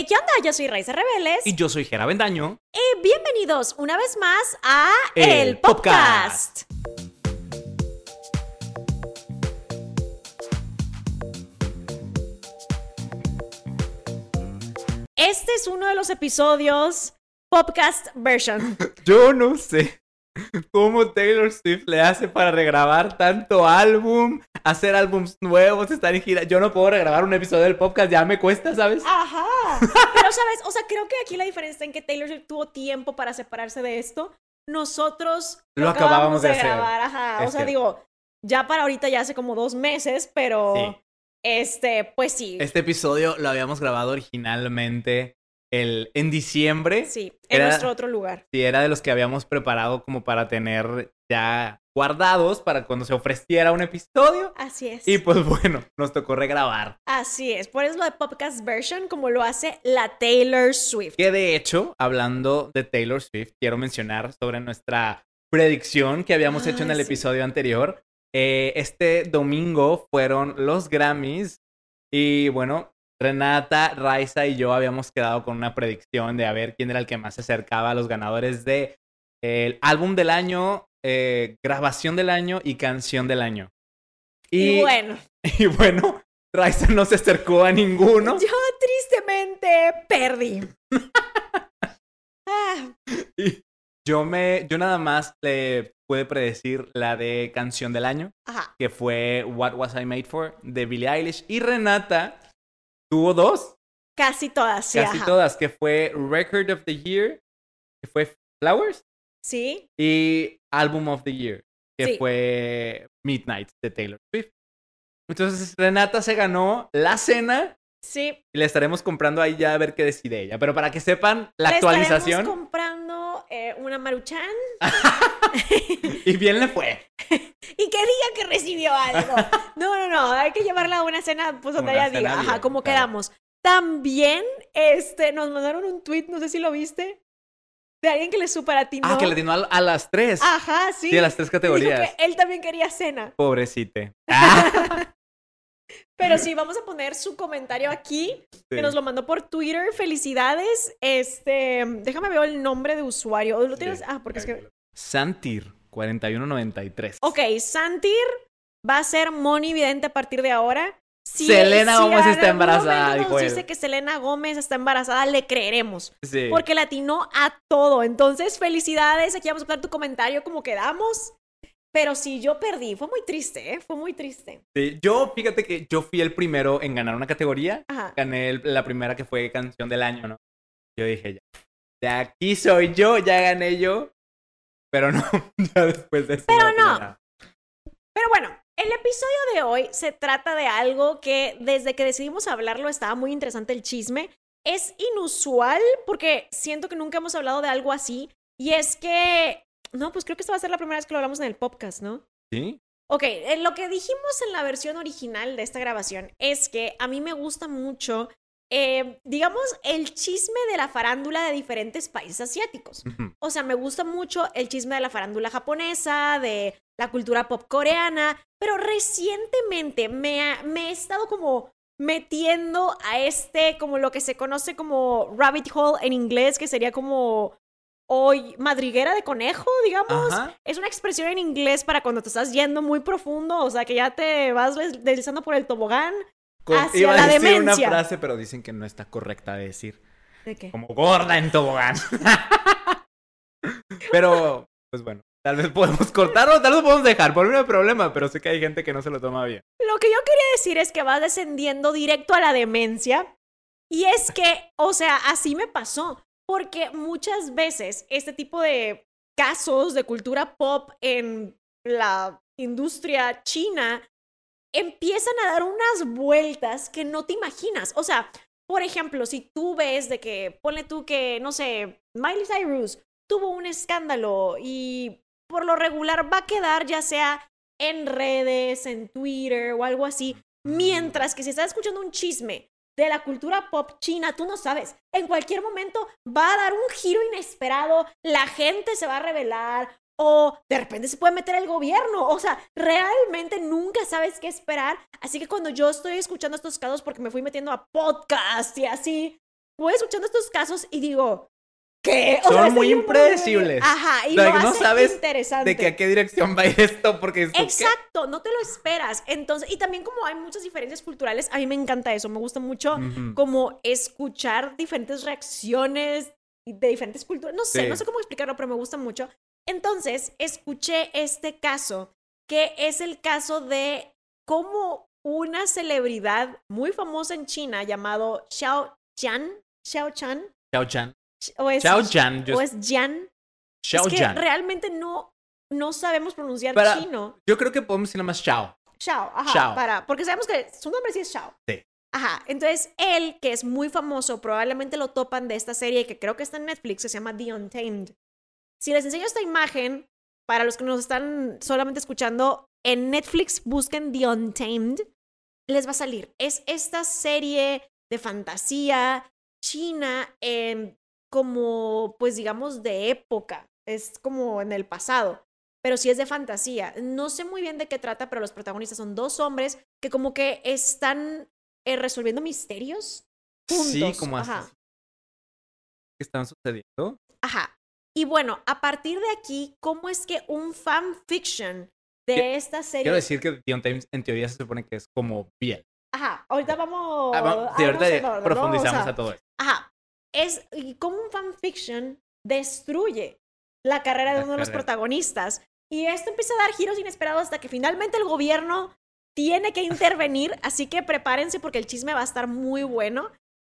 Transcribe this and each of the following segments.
Hey, ¿qué onda? Yo soy Raiza Rebeles. Y yo soy Gera Bendaño. Y bienvenidos una vez más a El, Podcast. Este es uno de los episodios podcast version. Yo no sé cómo Taylor Swift le hace para regrabar tanto álbum, hacer álbums nuevos, estar en gira. Yo no puedo regrabar un episodio del podcast, ya me cuesta, ¿sabes? Ajá. Pero, ¿sabes? O sea, creo que aquí la diferencia está en que Taylor Swift tuvo tiempo para separarse de esto. Nosotros Lo acabábamos de hacer. grabar, ajá. o Es sea, que- digo, ya para ahorita ya hace como dos meses, pero Sí. este, pues sí. Este episodio lo habíamos grabado originalmente el, en diciembre. Sí, en Era- nuestro otro lugar. Sí, era de los que habíamos preparado como para tener ya guardados para cuando se ofreciera un episodio. Así es. Y pues bueno, nos tocó regrabar. Así es. Por eso lo de podcast version, como lo hace la Taylor Swift. Que de hecho, hablando de Taylor Swift, quiero mencionar sobre nuestra predicción que habíamos hecho en el sí. episodio anterior. Eh, este domingo fueron los Grammys y bueno, Renata, Raiza y yo habíamos quedado con una predicción de a ver quién era el que más se acercaba a los ganadores de el álbum del año, eh, grabación del año y canción del año. Y, bueno, y bueno, Raiza no se acercó a ninguno. yo tristemente perdí. Ah, Y yo me, yo nada más le pude predecir la de canción del año, ajá. que fue What Was I Made For de Billie Eilish. Y Renata tuvo dos, Casi todas, sí. casi ajá. todas, que fue Record of the Year, que fue Flowers, Sí, y Album of the Year, que Sí. fue Midnight de Taylor Swift. Entonces Renata se ganó la cena sí. y le estaremos comprando ahí ya a ver qué decide ella. Pero para que sepan la Le actualización, estaremos comprando eh, una maruchan y bien le fue. y que diga que recibió algo. No, no, no. Hay que llevarla a una cena, pues donde ella diga, ajá, como claro. quedamos. También, este, nos mandaron un tweet, no sé si lo viste, de alguien que le superatinó. Ah, que le atinó a, a las tres. Ajá, sí. Sí, a las tres Y dijo categorías. que él también quería cena. Pobrecite. Ah, Pero sí, vamos a poner su comentario aquí, que nos lo mandó por Twitter. Felicidades. Este, déjame ver el nombre de usuario. ¿Lo tienes? Ah, porque es que. Santir, 4193. Ok, Santir va a ser Moni Vidente a partir de ahora. Si, Selena si Gómez está embarazada, dijo Nos él. dice que Selena Gómez está embarazada, le creeremos. Sí. Porque le atinó a todo. Entonces, felicidades. Aquí vamos a poner tu comentario como quedamos. Pero sí, yo perdí. Fue muy triste, ¿eh? Fue muy triste. Sí, Yo, fíjate que yo fui el primero en ganar una categoría. Ajá. Gané el- la primera que fue canción del año, ¿no? Yo dije, ya, de aquí soy yo, ya gané yo. Pero no, ya después de eso. Pero no. nada. Pero bueno, el episodio de hoy se trata de algo que desde que decidimos hablarlo estaba muy interesante el chisme. Es inusual porque siento que nunca hemos hablado de algo así. Y es que, no, pues creo que esta va a ser la primera vez que lo hablamos en el podcast, ¿no? ¿Sí? Ok, eh, lo que dijimos en la versión original de esta grabación es que a mí me gusta mucho, eh, digamos, el chisme de la farándula de diferentes países asiáticos. O sea, me gusta mucho el chisme de la farándula japonesa, de la cultura pop coreana, pero recientemente me, ha- me he estado como metiendo a este, como lo que se conoce como rabbit hole en inglés, que sería como hoy madriguera de conejo, digamos. Ajá. Es una expresión en inglés para cuando te estás yendo muy profundo, o sea, que ya te vas des- deslizando por el tobogán. Con- Hacia iba a la decir demencia. una frase, pero dicen que no está correcta de decir. ¿De qué? Como gorda en tobogán. pero, pues bueno, tal vez podemos cortarlo, tal vez podemos dejar, por no hay problema, pero sé que hay gente que no se lo toma bien. Lo que yo quería decir es que vas descendiendo directo a la demencia. Y es que, o sea, así me pasó. Porque muchas veces este tipo de casos de cultura pop en la industria china empiezan a dar unas vueltas que no te imaginas. O sea, por ejemplo, si tú ves de que, ponle tú que, no sé, Miley Cyrus tuvo un escándalo y por lo regular va a quedar ya sea en redes, en Twitter o algo así. Mientras que si estás escuchando un chisme de la cultura pop china, tú no sabes. En cualquier momento va a dar un giro inesperado, la gente se va a revelar o de repente se puede meter el gobierno. O sea, realmente nunca sabes qué esperar. Así que cuando yo estoy escuchando estos casos porque me fui metiendo a podcast y así, voy escuchando estos casos y digo, ¿qué? Son muy impredecibles. Ajá, y Like, lo no sabes interesante. ¿De que a qué dirección va esto? Porque Exacto, no te lo esperas. Entonces, y también como hay muchas diferencias culturales, a mí me encanta eso, me gusta mucho como escuchar diferentes reacciones de diferentes culturas. No sé, Sí. no sé cómo explicarlo, pero me gusta mucho. Entonces, escuché este caso, que es el caso de cómo una celebridad muy famosa en China llamado Xiao Chan, Xiao Chan, Xiao Chan. O es, Chan. yo- o es Jan. Xiao es que Chan. realmente no, no sabemos pronunciar Para- chino. Yo creo que podemos decirle más Xiao. Xiao, ajá, Xiao. para, porque sabemos que su nombre sí es Xiao. Sí. Ajá, entonces él, que es muy famoso, probablemente lo topan de esta serie que creo que está en Netflix, que se llama The Untamed. Si les enseño esta imagen, para los que nos están solamente escuchando, en Netflix busquen The Untamed, les va a salir. Es esta serie de fantasía china, em, como, pues digamos, de época. Es como en el pasado pero sí es de fantasía. No sé muy bien de qué trata, pero los protagonistas son dos hombres que como que están eh, resolviendo misterios juntos. Sí, como así. Ajá. ¿Qué están sucediendo? Ajá. Y bueno, a partir de aquí, ¿cómo es que un fanfiction de Qui- esta serie... Quiero decir que The Untamed en teoría se supone que es como bien. Ajá, ahorita vamos... Ah, vamos- sí, ah, ahorita no, profundizamos o sea, a todo esto. Ajá. Es y cómo un fanfiction destruye la carrera de La uno de los protagonistas. Y esto empieza a dar giros inesperados hasta que finalmente el gobierno tiene que intervenir. así que prepárense porque el chisme va a estar muy bueno.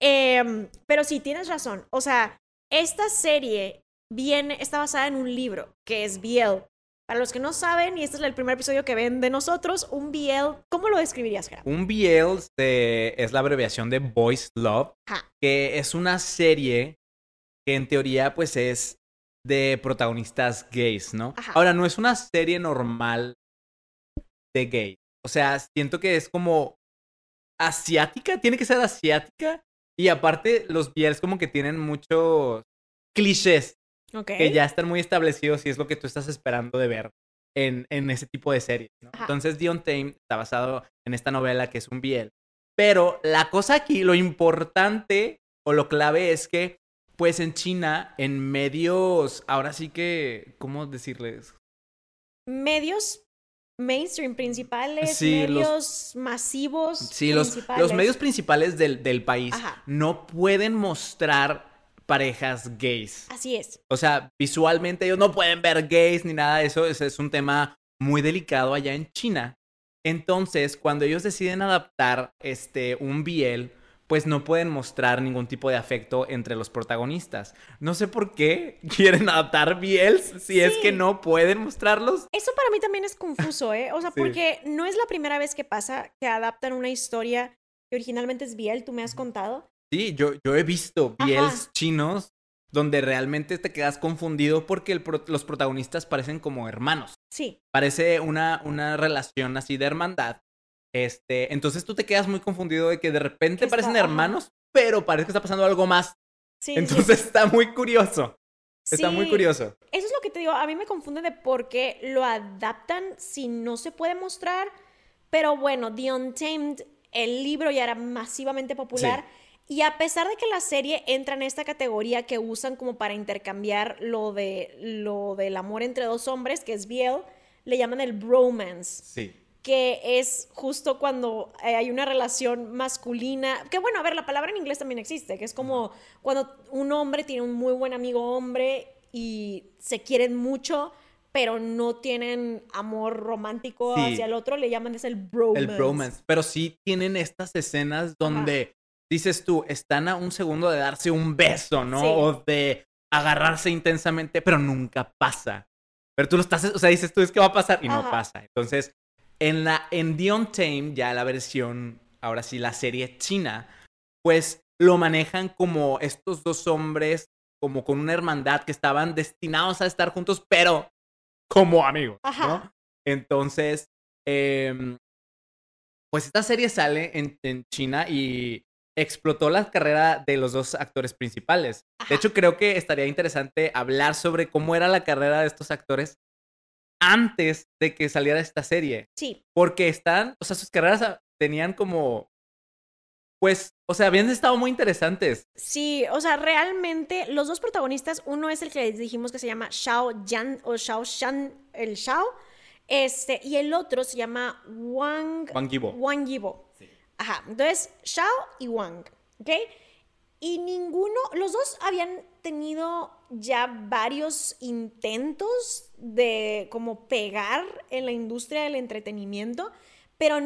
Em, pero sí, tienes razón. O sea, esta serie viene, está basada en un libro que es Biel. Para los que no saben, y este es el primer episodio que ven de nosotros, un Biel, ¿cómo lo describirías, Gerard? Un BL de- es la abreviación de Boys Love, Ajá. que es una serie que en teoría pues es de protagonistas gays, ¿no? Ajá. Ahora, no es una serie normal de gays. O sea, siento que es como asiática, tiene que ser asiática. Y aparte, los BLs como que tienen muchos clichés Que ya están muy establecidos y es lo que tú estás esperando de ver en, en ese tipo de series. Entonces, The Untamed está basado en esta novela que es un biel. Pero la cosa aquí, lo importante o lo clave es que, pues en China, en medios, ahora sí que, ¿cómo decirles? medios mainstream principales, Sí, los- medios masivos. Sí, los, medios principales del, del país Ajá. no pueden mostrar parejas gays. Así es. O sea, visualmente ellos no pueden ver gays ni nada de eso. Ese es un tema muy delicado allá en China. Entonces, cuando ellos deciden adaptar este, un BL, pues no pueden mostrar ningún tipo de afecto entre los protagonistas. No sé por qué quieren adaptar BLs si es que no pueden mostrarlos. Eso para mí también es confuso, ¿eh? O sea, Sí. porque no es la primera vez que pasa que adaptan una historia que originalmente es Biel, tú me has contado. Sí, yo, yo he visto. BLs chinos donde realmente te quedas confundido porque el pro- los protagonistas parecen como hermanos. Sí, parece una, una relación así de hermandad. Este, entonces tú te quedas muy confundido de que de repente está- parecen ajá. hermanos, pero parece que está pasando algo más. sí. sí, sí. Entonces está muy curioso. Está muy Sí. curioso. Eso es lo que te digo, a mí me confunde de por qué lo adaptan si no se puede mostrar. Pero bueno, The Untamed, el libro ya era masivamente popular. Y a pesar de que la serie entra en esta categoría que usan como para intercambiar lo, de, lo del amor entre dos hombres, que es Biel, le llaman el bromance, Sí. que es justo cuando eh, hay una relación masculina, que bueno, a ver, la palabra en inglés también existe, que es como cuando un hombre tiene un muy buen amigo hombre y se quieren mucho, pero no tienen amor romántico Sí. hacia el otro, le llaman es el bromance. El bromance. Pero sí tienen estas escenas donde dices tú, están a un segundo de darse un beso, ¿no? Sí. O de agarrarse intensamente, pero nunca pasa. Pero tú lo estás, o sea, dices tú, es que va a pasar y no pasa. Entonces, en la en The Untamed, ya la versión, ahora sí, la serie china, pues lo manejan como estos dos hombres, como con una hermandad que estaban destinados a estar juntos, pero como amigos, ¿no? Entonces, em, pues esta serie sale en, en China y explotó la carrera de los dos actores principales. Ajá. De hecho, creo que estaría interesante hablar sobre cómo era la carrera de estos actores antes de que saliera esta serie. Sí, Porque están, o sea, sus carreras ah, tenían como pues, o sea, habían estado muy interesantes. Sí, o sea, realmente los dos protagonistas, uno es el que les dijimos que se llama Xiao Yan o Xiao Shan, el Xiao, este, y el otro se llama Wang, Wang Yibo. Wang Yibo. Ajá, entonces Xiao y Wang, ¿ok? Y ninguno, los dos habían tenido ya varios intentos de como pegar en la industria del entretenimiento, pero a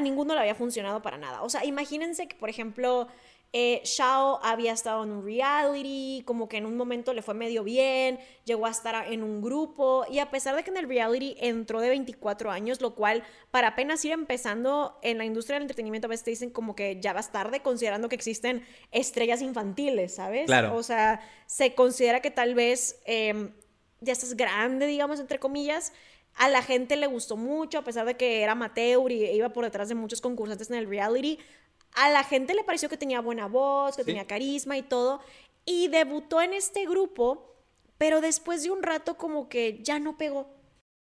ninguno le había funcionado para nada. O sea, imagínense que, por ejemplo, eh, Shao había estado en un reality, como que en un momento le fue medio bien, llegó a estar en un grupo y a pesar de que en el reality entró de 24 años, lo cual para apenas ir empezando en la industria del entretenimiento a veces te dicen como que ya vas tarde considerando que existen estrellas infantiles, ¿sabes? Claro. O sea, se considera que tal vez em, ya estás grande, digamos, entre comillas. A la gente le gustó mucho, a pesar de que era amateur y iba por detrás de muchos concursantes en el reality a la gente le pareció que tenía buena voz, que tenía carisma y todo, y debutó en este grupo, pero después de un rato como que ya no pegó.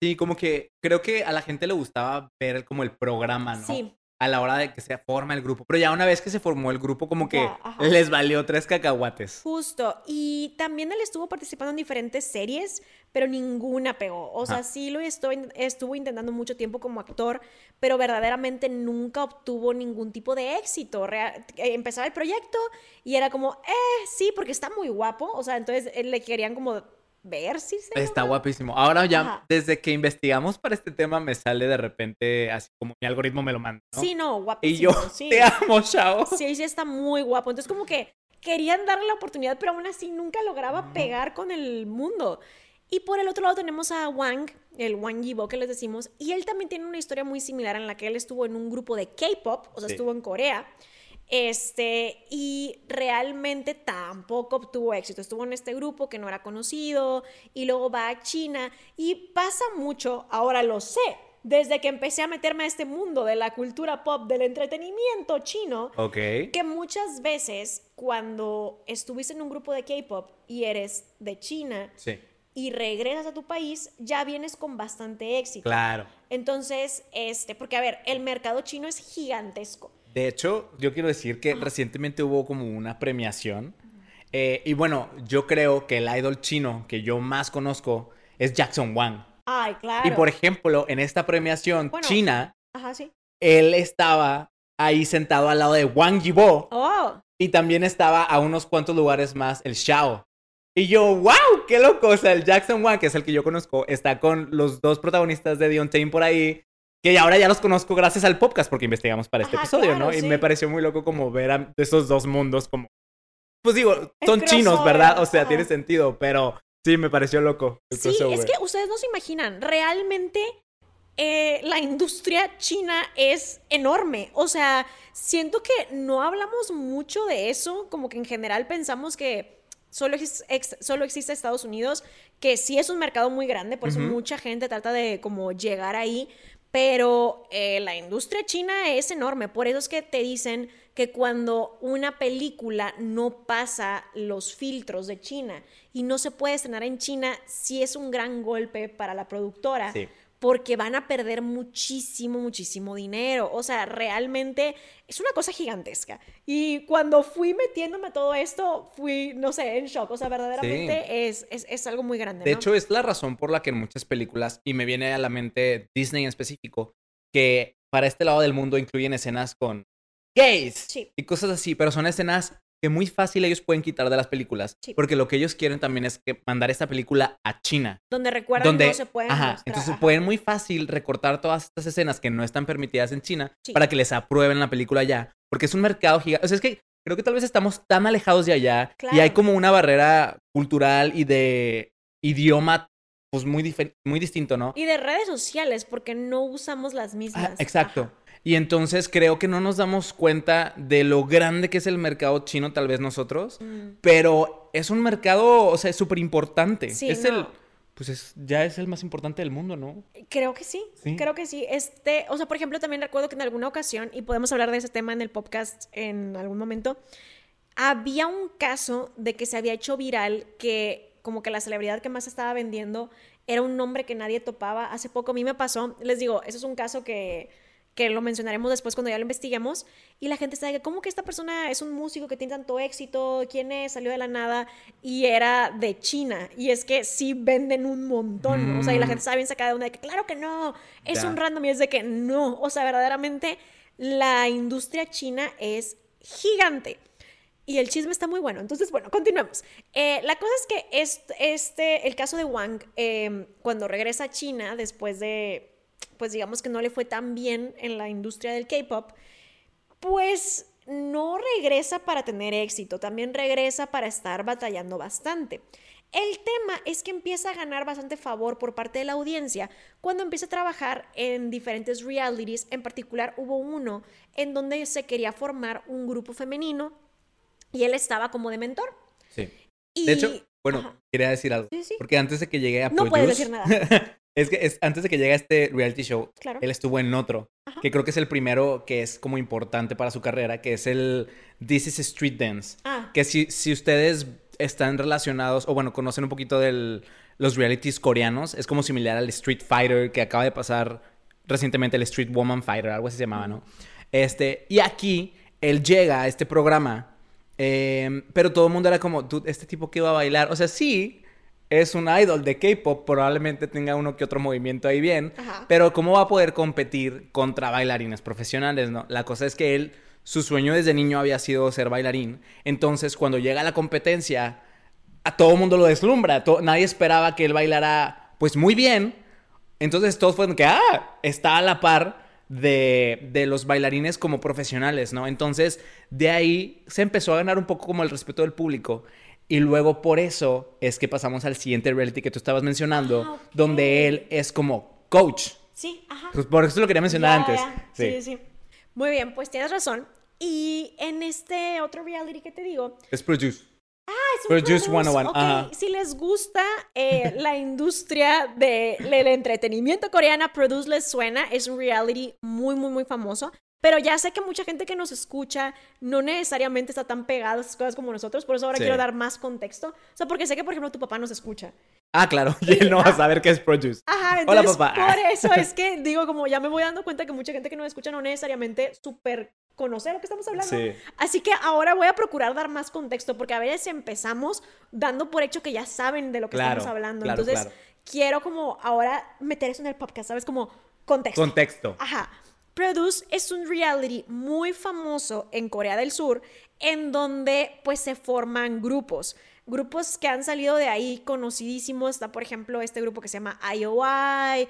Sí, como que creo que a la gente le gustaba ver como el programa, ¿no? Sí a la hora de que se forma el grupo. Pero ya una vez que se formó el grupo, como que les valió tres cacahuates. Justo. Y también él estuvo participando en diferentes series, pero ninguna pegó. O sea, sí lo estuvo, estuvo intentando mucho tiempo como actor, pero verdaderamente nunca obtuvo ningún tipo de éxito. empezaba el proyecto y era como, eh, sí, porque está muy guapo. O sea, entonces le querían como ver si se Está guapísimo. Ahora ya, desde que investigamos para este tema, me sale de repente, así como mi algoritmo me lo manda, ¿no? Sí, no, guapísimo. Y yo, sí. te amo, chao. Sí, sí, está muy guapo. Entonces, como que querían darle la oportunidad, pero aún así nunca lograba pegar con el mundo. Y por el otro lado tenemos a Wang, el Wang Yibo que les decimos, y él también tiene una historia muy similar en la que él estuvo en un grupo de K-pop, o sea, estuvo en Corea. Este, y realmente tampoco obtuvo éxito. Estuvo en este grupo que no era conocido y luego va a China y pasa mucho, ahora lo sé, desde que empecé a meterme a este mundo de la cultura pop, del entretenimiento chino, que muchas veces cuando estuviste en un grupo de K-pop y eres de China y regresas a tu país, ya vienes con bastante éxito. Claro. Entonces, este, porque a ver, el mercado chino es gigantesco. De hecho, yo quiero decir que recientemente hubo como una premiación. Eh, y bueno, yo creo que el idol chino que yo más conozco es Jackson Wang. Ay, claro. Y por ejemplo, en esta premiación china, ajá, sí. él estaba ahí sentado al lado de Wang Yibo. Oh. Y también estaba a unos cuantos lugares más el Xiao. Y yo, wow, qué loco. O sea, el Jackson Wang, que es el que yo conozco, está con los dos protagonistas de Deontay por ahí que ahora ya los conozco gracias al podcast porque investigamos para este episodio, ¿no? Y me pareció muy loco como ver a esos dos mundos como... Pues digo, son chinos, ¿verdad? O sea, tiene sentido, pero sí, me pareció loco. sí, es que ustedes no se imaginan, realmente eh, la industria china es enorme. O sea, siento que no hablamos mucho de eso, como que en general pensamos que solo, solo existe Estados Unidos, que sí es un mercado muy grande, por eso mucha gente trata de como llegar ahí, pero eh, la industria china es enorme, por eso es que te dicen que cuando una película no pasa los filtros de China y no se puede estrenar en China, sí es un gran golpe para la productora. Sí porque van a perder muchísimo, muchísimo dinero. O sea, realmente es una cosa gigantesca. Y cuando fui metiéndome a todo esto, fui, no sé, en shock. O sea, verdaderamente es, es, algo muy grande. De hecho, es la razón por la que en muchas películas, y me viene a la mente Disney en específico, que para este lado del mundo incluyen escenas con gays y cosas así, pero son escenas que muy fácil ellos pueden quitar de las películas. Porque lo que ellos quieren también es que mandar esta película a China. Donde recuerdan donde, no se pueden ajá, Entonces pueden muy fácil recortar todas estas escenas que no están permitidas en China para que les aprueben la película allá. Porque es un mercado gigante. O sea, es que creo que tal vez estamos tan alejados de allá y hay como una barrera cultural y de idioma pues muy, muy distinto, ¿no? Y de redes sociales, porque no usamos las mismas. exacto. Y entonces creo que no nos damos cuenta de lo grande que es el mercado chino, tal vez nosotros, mm. pero es un mercado, o sea, es súper importante. Sí, es el, pues es, ya es el más importante del mundo, ¿no? Creo que sí, creo que sí. Este, o sea, por ejemplo, también recuerdo que en alguna ocasión, y podemos hablar de ese tema en el podcast en algún momento, había un caso de que se había hecho viral que como que la celebridad que más estaba vendiendo era un nombre que nadie topaba. Hace poco a mí me pasó, les digo, eso es un caso que que lo mencionaremos después cuando ya lo investiguemos, y la gente está de que, ¿cómo que esta persona es un músico que tiene tanto éxito? ¿Quién es? Salió de la nada y era de China. Y es que sí venden un montón, o sea, y la Mm. gente está bien sacada de onda de que, claro que no, es un random y es de que no, o sea, verdaderamente la industria china es gigante. Y el chisme está muy bueno. Entonces, bueno, continuemos. Eh, la cosa es que este, este, el caso de Wang, eh, cuando regresa a China, después de, pues digamos que no le fue tan bien en la industria del K-Pop, pues no regresa para tener éxito, también regresa para estar batallando bastante. El tema es que empieza a ganar bastante favor por parte de la audiencia cuando empieza a trabajar en diferentes realities. En particular, hubo uno en donde se quería formar un grupo femenino y él estaba como de mentor. Sí. Y- De hecho, bueno, Ajá. quería decir algo. Sí, sí. Porque antes de que llegue a No puedes decir nada. es que es- antes de que llegue a este reality show, Claro. él estuvo en otro, Ajá. que creo que es el primero que es como importante para su carrera, que es el This is Street Dance. Ah, Que si, si ustedes están relacionados, o bueno, conocen un poquito de los realities coreanos, es como similar al Street Fighter que acaba de pasar recientemente, el Street Woman Fighter, algo así se llamaba, ¿no? Este, y aquí él llega a este programa, eh, pero todo el mundo era como, "Dude, este tipo que iba a bailar, o sea, sí. Es un idol de K-pop, probablemente tenga uno que otro movimiento ahí bien, Ajá. pero ¿cómo va a poder competir contra bailarines profesionales, no? La cosa es que él, su sueño desde niño había sido ser bailarín. Entonces, cuando llega a la competencia, a todo mundo lo deslumbra. Nadie esperaba que él bailara, pues, muy bien. Entonces, todos fueron que, ah, está a la par de, de los bailarines como profesionales, ¿no? Entonces, de ahí se empezó a ganar un poco como el respeto del público. Y luego por eso es que pasamos al siguiente reality que tú estabas mencionando, Ah, donde él es como coach. sí, ajá. Pues por eso lo quería mencionar Ya, antes. ya. Sí. Sí, sí. Muy bien, pues tienes razón. Y en este otro reality que te digo, Es produce. es un Produce produce. 101, Ok, ajá. Si les gusta eh, la industria de- del entretenimiento coreana, Produce les suena. Es un reality muy, muy, muy famoso. Pero ya sé que mucha gente que nos escucha no necesariamente está tan pegada a esas cosas como nosotros. Por eso ahora Sí. quiero dar más contexto. O sea, porque sé que, por ejemplo, tu papá nos escucha. Ah, claro. Y él no va a saber qué es produce. Ajá, Hola, entonces papá. por eso es que digo, como ya me voy dando cuenta que mucha gente que nos escucha no necesariamente súper conoce lo que estamos hablando. Sí. Así que ahora voy a procurar dar más contexto, porque a veces empezamos dando por hecho que ya saben de lo que Claro, estamos hablando. claro, Entonces, claro. quiero como ahora meter eso en el podcast, ¿sabes? Como contexto. Contexto. Ajá. Produce es un reality muy famoso en Corea del Sur en donde pues se forman grupos. Grupos que han salido de ahí conocidísimos. Está, por ejemplo, este grupo que se llama IOI,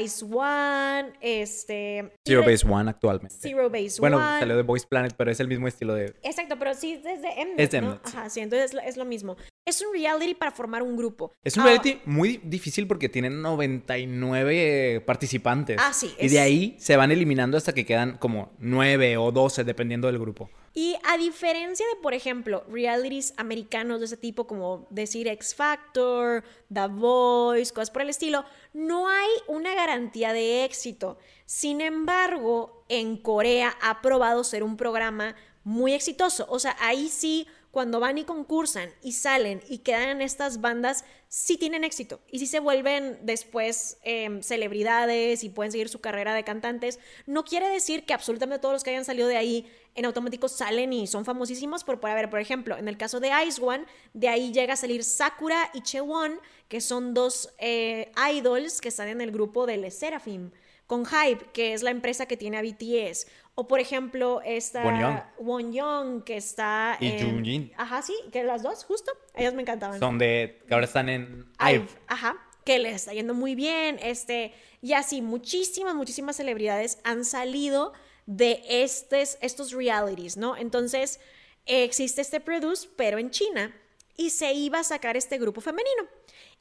Ice One, este... Zero Base One actualmente. Zero Base bueno, One. salió de Voice Planet, pero es el mismo estilo de... Exacto, pero sí desde Mnet, Es de ¿no? Mnet, sí. Ajá, sí, entonces es lo, es lo mismo. Es un reality para formar un grupo. Es un Ah, reality muy difícil porque tienen 99 participantes. Ah, sí, Y es- de ahí se van eliminando hasta que quedan como 9 o 12, dependiendo del grupo. Y a diferencia de, por ejemplo, realities americanos de ese tipo, como decir X Factor, The Voice, cosas por el estilo, no hay una garantía de éxito. Sin embargo, en Corea ha probado ser un programa muy exitoso. O sea, ahí sí, cuando van y concursan y salen y quedan en estas bandas, sí tienen éxito. Y sí se vuelven después em, celebridades y pueden seguir su carrera de cantantes. No quiere decir que absolutamente todos los que hayan salido de ahí en automático salen y son famosísimos, pero puede haber, por ejemplo, en el caso de Ice One, de ahí llega a salir Sakura y Chewon, que son dos eh, idols que están en el grupo de Le Seraphim, con Hype, que es la empresa que tiene a BTS. O, por ejemplo, esta Wonyoung. Wonyoung, que está Y en... Joonjin. Ajá, sí, que las dos, justo. Ellas me encantaban. Son de... que ahora están en... Ive, IVE. ajá, que les está yendo muy bien, este, y así muchísimas, muchísimas celebridades han salido de estes, estos realities, ¿no? Entonces, existe este Produce, pero en China, y se iba a sacar este grupo femenino.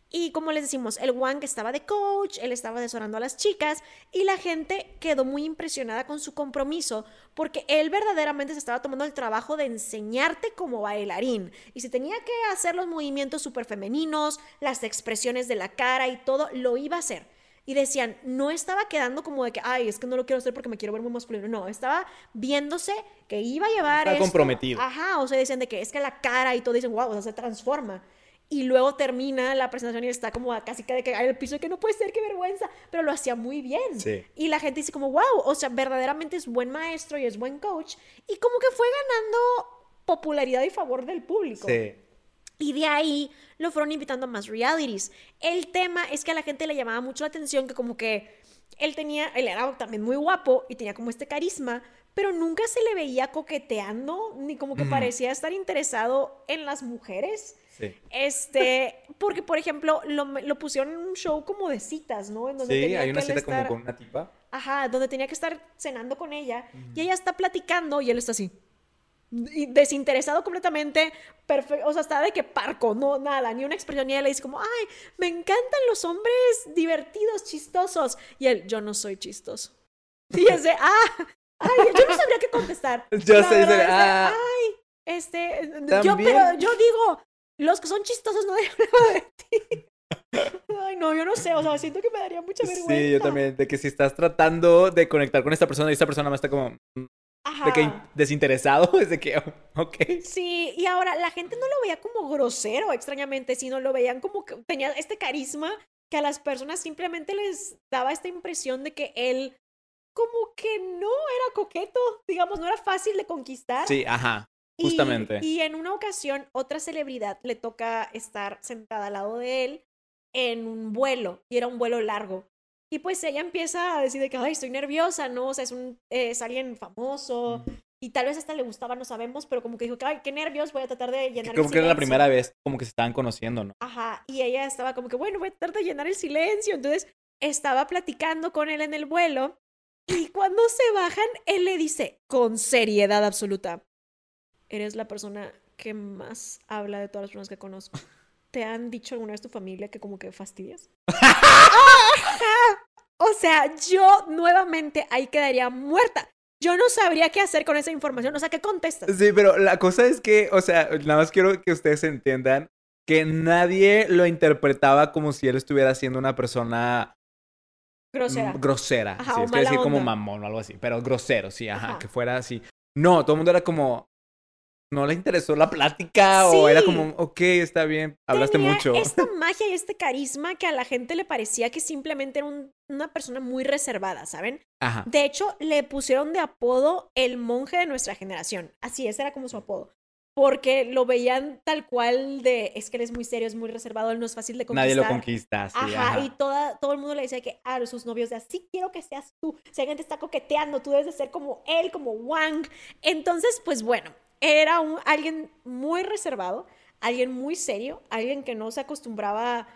Y como les decimos, el Wang estaba de coach, él estaba asesorando a las chicas y la gente quedó muy impresionada con su compromiso porque él verdaderamente se estaba tomando el trabajo de enseñarte como bailarín. Y si tenía que hacer los movimientos súper femeninos, las expresiones de la cara y todo, lo iba a hacer. Y decían, no estaba quedando como de que, ay, es que no lo quiero hacer porque me quiero ver muy masculino. No, estaba viéndose que iba a llevar Estaba esto. comprometido. Ajá, o sea, decían de que es que la cara y todo, dicen, wow, o sea, se transforma. Y luego termina la presentación y está como casi que de caer el piso, que no puede ser, qué vergüenza, pero lo hacía muy bien. Sí. Y la gente dice como, wow, o sea, verdaderamente es buen maestro y es buen coach. Y como que fue ganando popularidad y favor del público. Sí. Y de ahí lo fueron invitando a más realities. El tema es que a la gente le llamaba mucho la atención que como que él tenía, él era también muy guapo y tenía como este carisma, pero nunca se le veía coqueteando ni como que Mm. parecía estar interesado en las mujeres. Sí. Este, porque por ejemplo, lo, lo pusieron en un show como de citas, ¿no? En donde Sí, tenía hay una que él cita como estar- con una tipa. Ajá, donde tenía que estar cenando con ella y ella está platicando y él está así. Desinteresado completamente, perfecto, o sea, está de que parco, no nada, ni una expresión, y ella le dice como, ay, me encantan los hombres divertidos, chistosos, y él, yo no soy chistoso. Y es de, ah, ay, yo no sabría qué contestar. Yo sé, de, ah. ay, este, yo, pero yo digo, los que son chistosos no deben de ti. Ay, no, yo no sé, o sea, siento que me daría mucha vergüenza. Sí, yo también. De que si estás tratando de conectar con esta persona y esta persona más está como mm, Ajá. de que in- desinteresado, es de que, oh, ok. Sí, y ahora la gente no lo veía como grosero, extrañamente, sino lo veían como que tenía este carisma que a las personas simplemente les daba esta impresión de que él como que no era coqueto, digamos, no era fácil de conquistar. Sí, ajá. Justamente. Y, en una ocasión, otra celebridad le toca estar sentada al lado de él en un vuelo, y era un vuelo largo. Y pues ella empieza a decir de que, ay, estoy nerviosa, ¿no? O sea, es, un, eh, es alguien famoso, y tal vez hasta le gustaba, no sabemos, pero como que dijo, ay, qué nervios, voy a tratar de llenar Como el que era la silencio". primera vez como que se estaban conociendo, ¿no? Ajá, y ella estaba como que, bueno, voy a tratar de llenar el silencio. Entonces estaba platicando con él en el vuelo y cuando se bajan, él le dice con seriedad absoluta, eres la persona que más habla de todas las personas que conozco. ¿Te han dicho alguna vez tu familia que como que fastidias? O sea, yo nuevamente ahí quedaría muerta. Yo no sabría qué hacer con esa información. O sea, ¿qué contestas? Sí, pero la cosa es que, o sea, nada más quiero que ustedes entiendan que nadie lo interpretaba como si él estuviera siendo una persona Grosera. grosera. Ajá, sí, o es que decir como mamón o algo así, pero grosero, sí, ajá, Ajá. que fuera así. No, todo el mundo era como, no le interesó la plática o era Sí. como, ok, está bien, hablaste tenía mucho. Esta magia y este carisma que a la gente le parecía que simplemente era un- una persona muy reservada, ¿saben? Ajá. De hecho, le pusieron de apodo el monje de nuestra generación. Así, ese era como su apodo. Porque lo veían tal cual de, es que él es muy serio, es muy reservado, él no es fácil de conquistar. Nadie lo conquista, sí, Ajá, ajá. y toda, todo el mundo le decía que a sus novios de así quiero que seas tú. Si alguien te está coqueteando, tú debes de ser como él, como Wang. Entonces, pues bueno, era un, alguien muy reservado, alguien muy serio, alguien que no se acostumbraba a,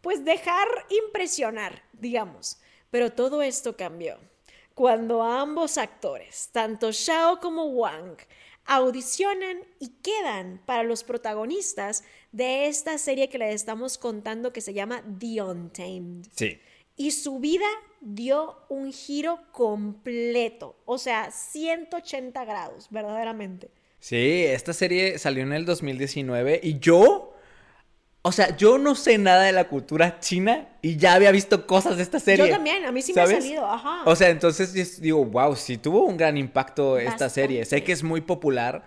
pues dejar impresionar, digamos. Pero todo esto cambió cuando ambos actores, tanto Shao como Wang, audicionan y quedan para los protagonistas de esta serie que les estamos contando que se llama The Untamed. Sí. Y su vida dio un giro completo, o sea, 180 grados, verdaderamente. Sí, esta serie salió en el 2019 y yo, o sea, yo no sé nada de la cultura china y ya había visto cosas de esta serie. Yo también, a mí sí me ha salido, ajá. O sea, entonces digo, wow, sí tuvo un gran impacto esta serie. Sé que es muy popular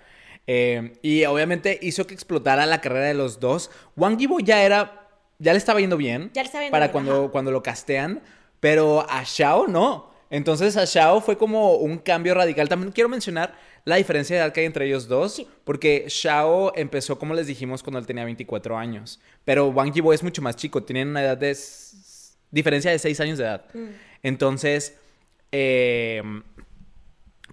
eh, y obviamente hizo que explotara la carrera de los dos. Wang Yibo ya era, ya le estaba yendo bien. Ya le estaba yendo para bien, cuando, ajá. cuando lo castean, pero a Shao no. Entonces a Shao fue como un cambio radical. También quiero mencionar la diferencia de edad que hay entre ellos dos, Sí. porque Shao empezó, como les dijimos, cuando él tenía 24 años, pero Wang Yibo es mucho más chico, tienen una edad de... diferencia de 6 años de edad. Mm. Entonces, eh,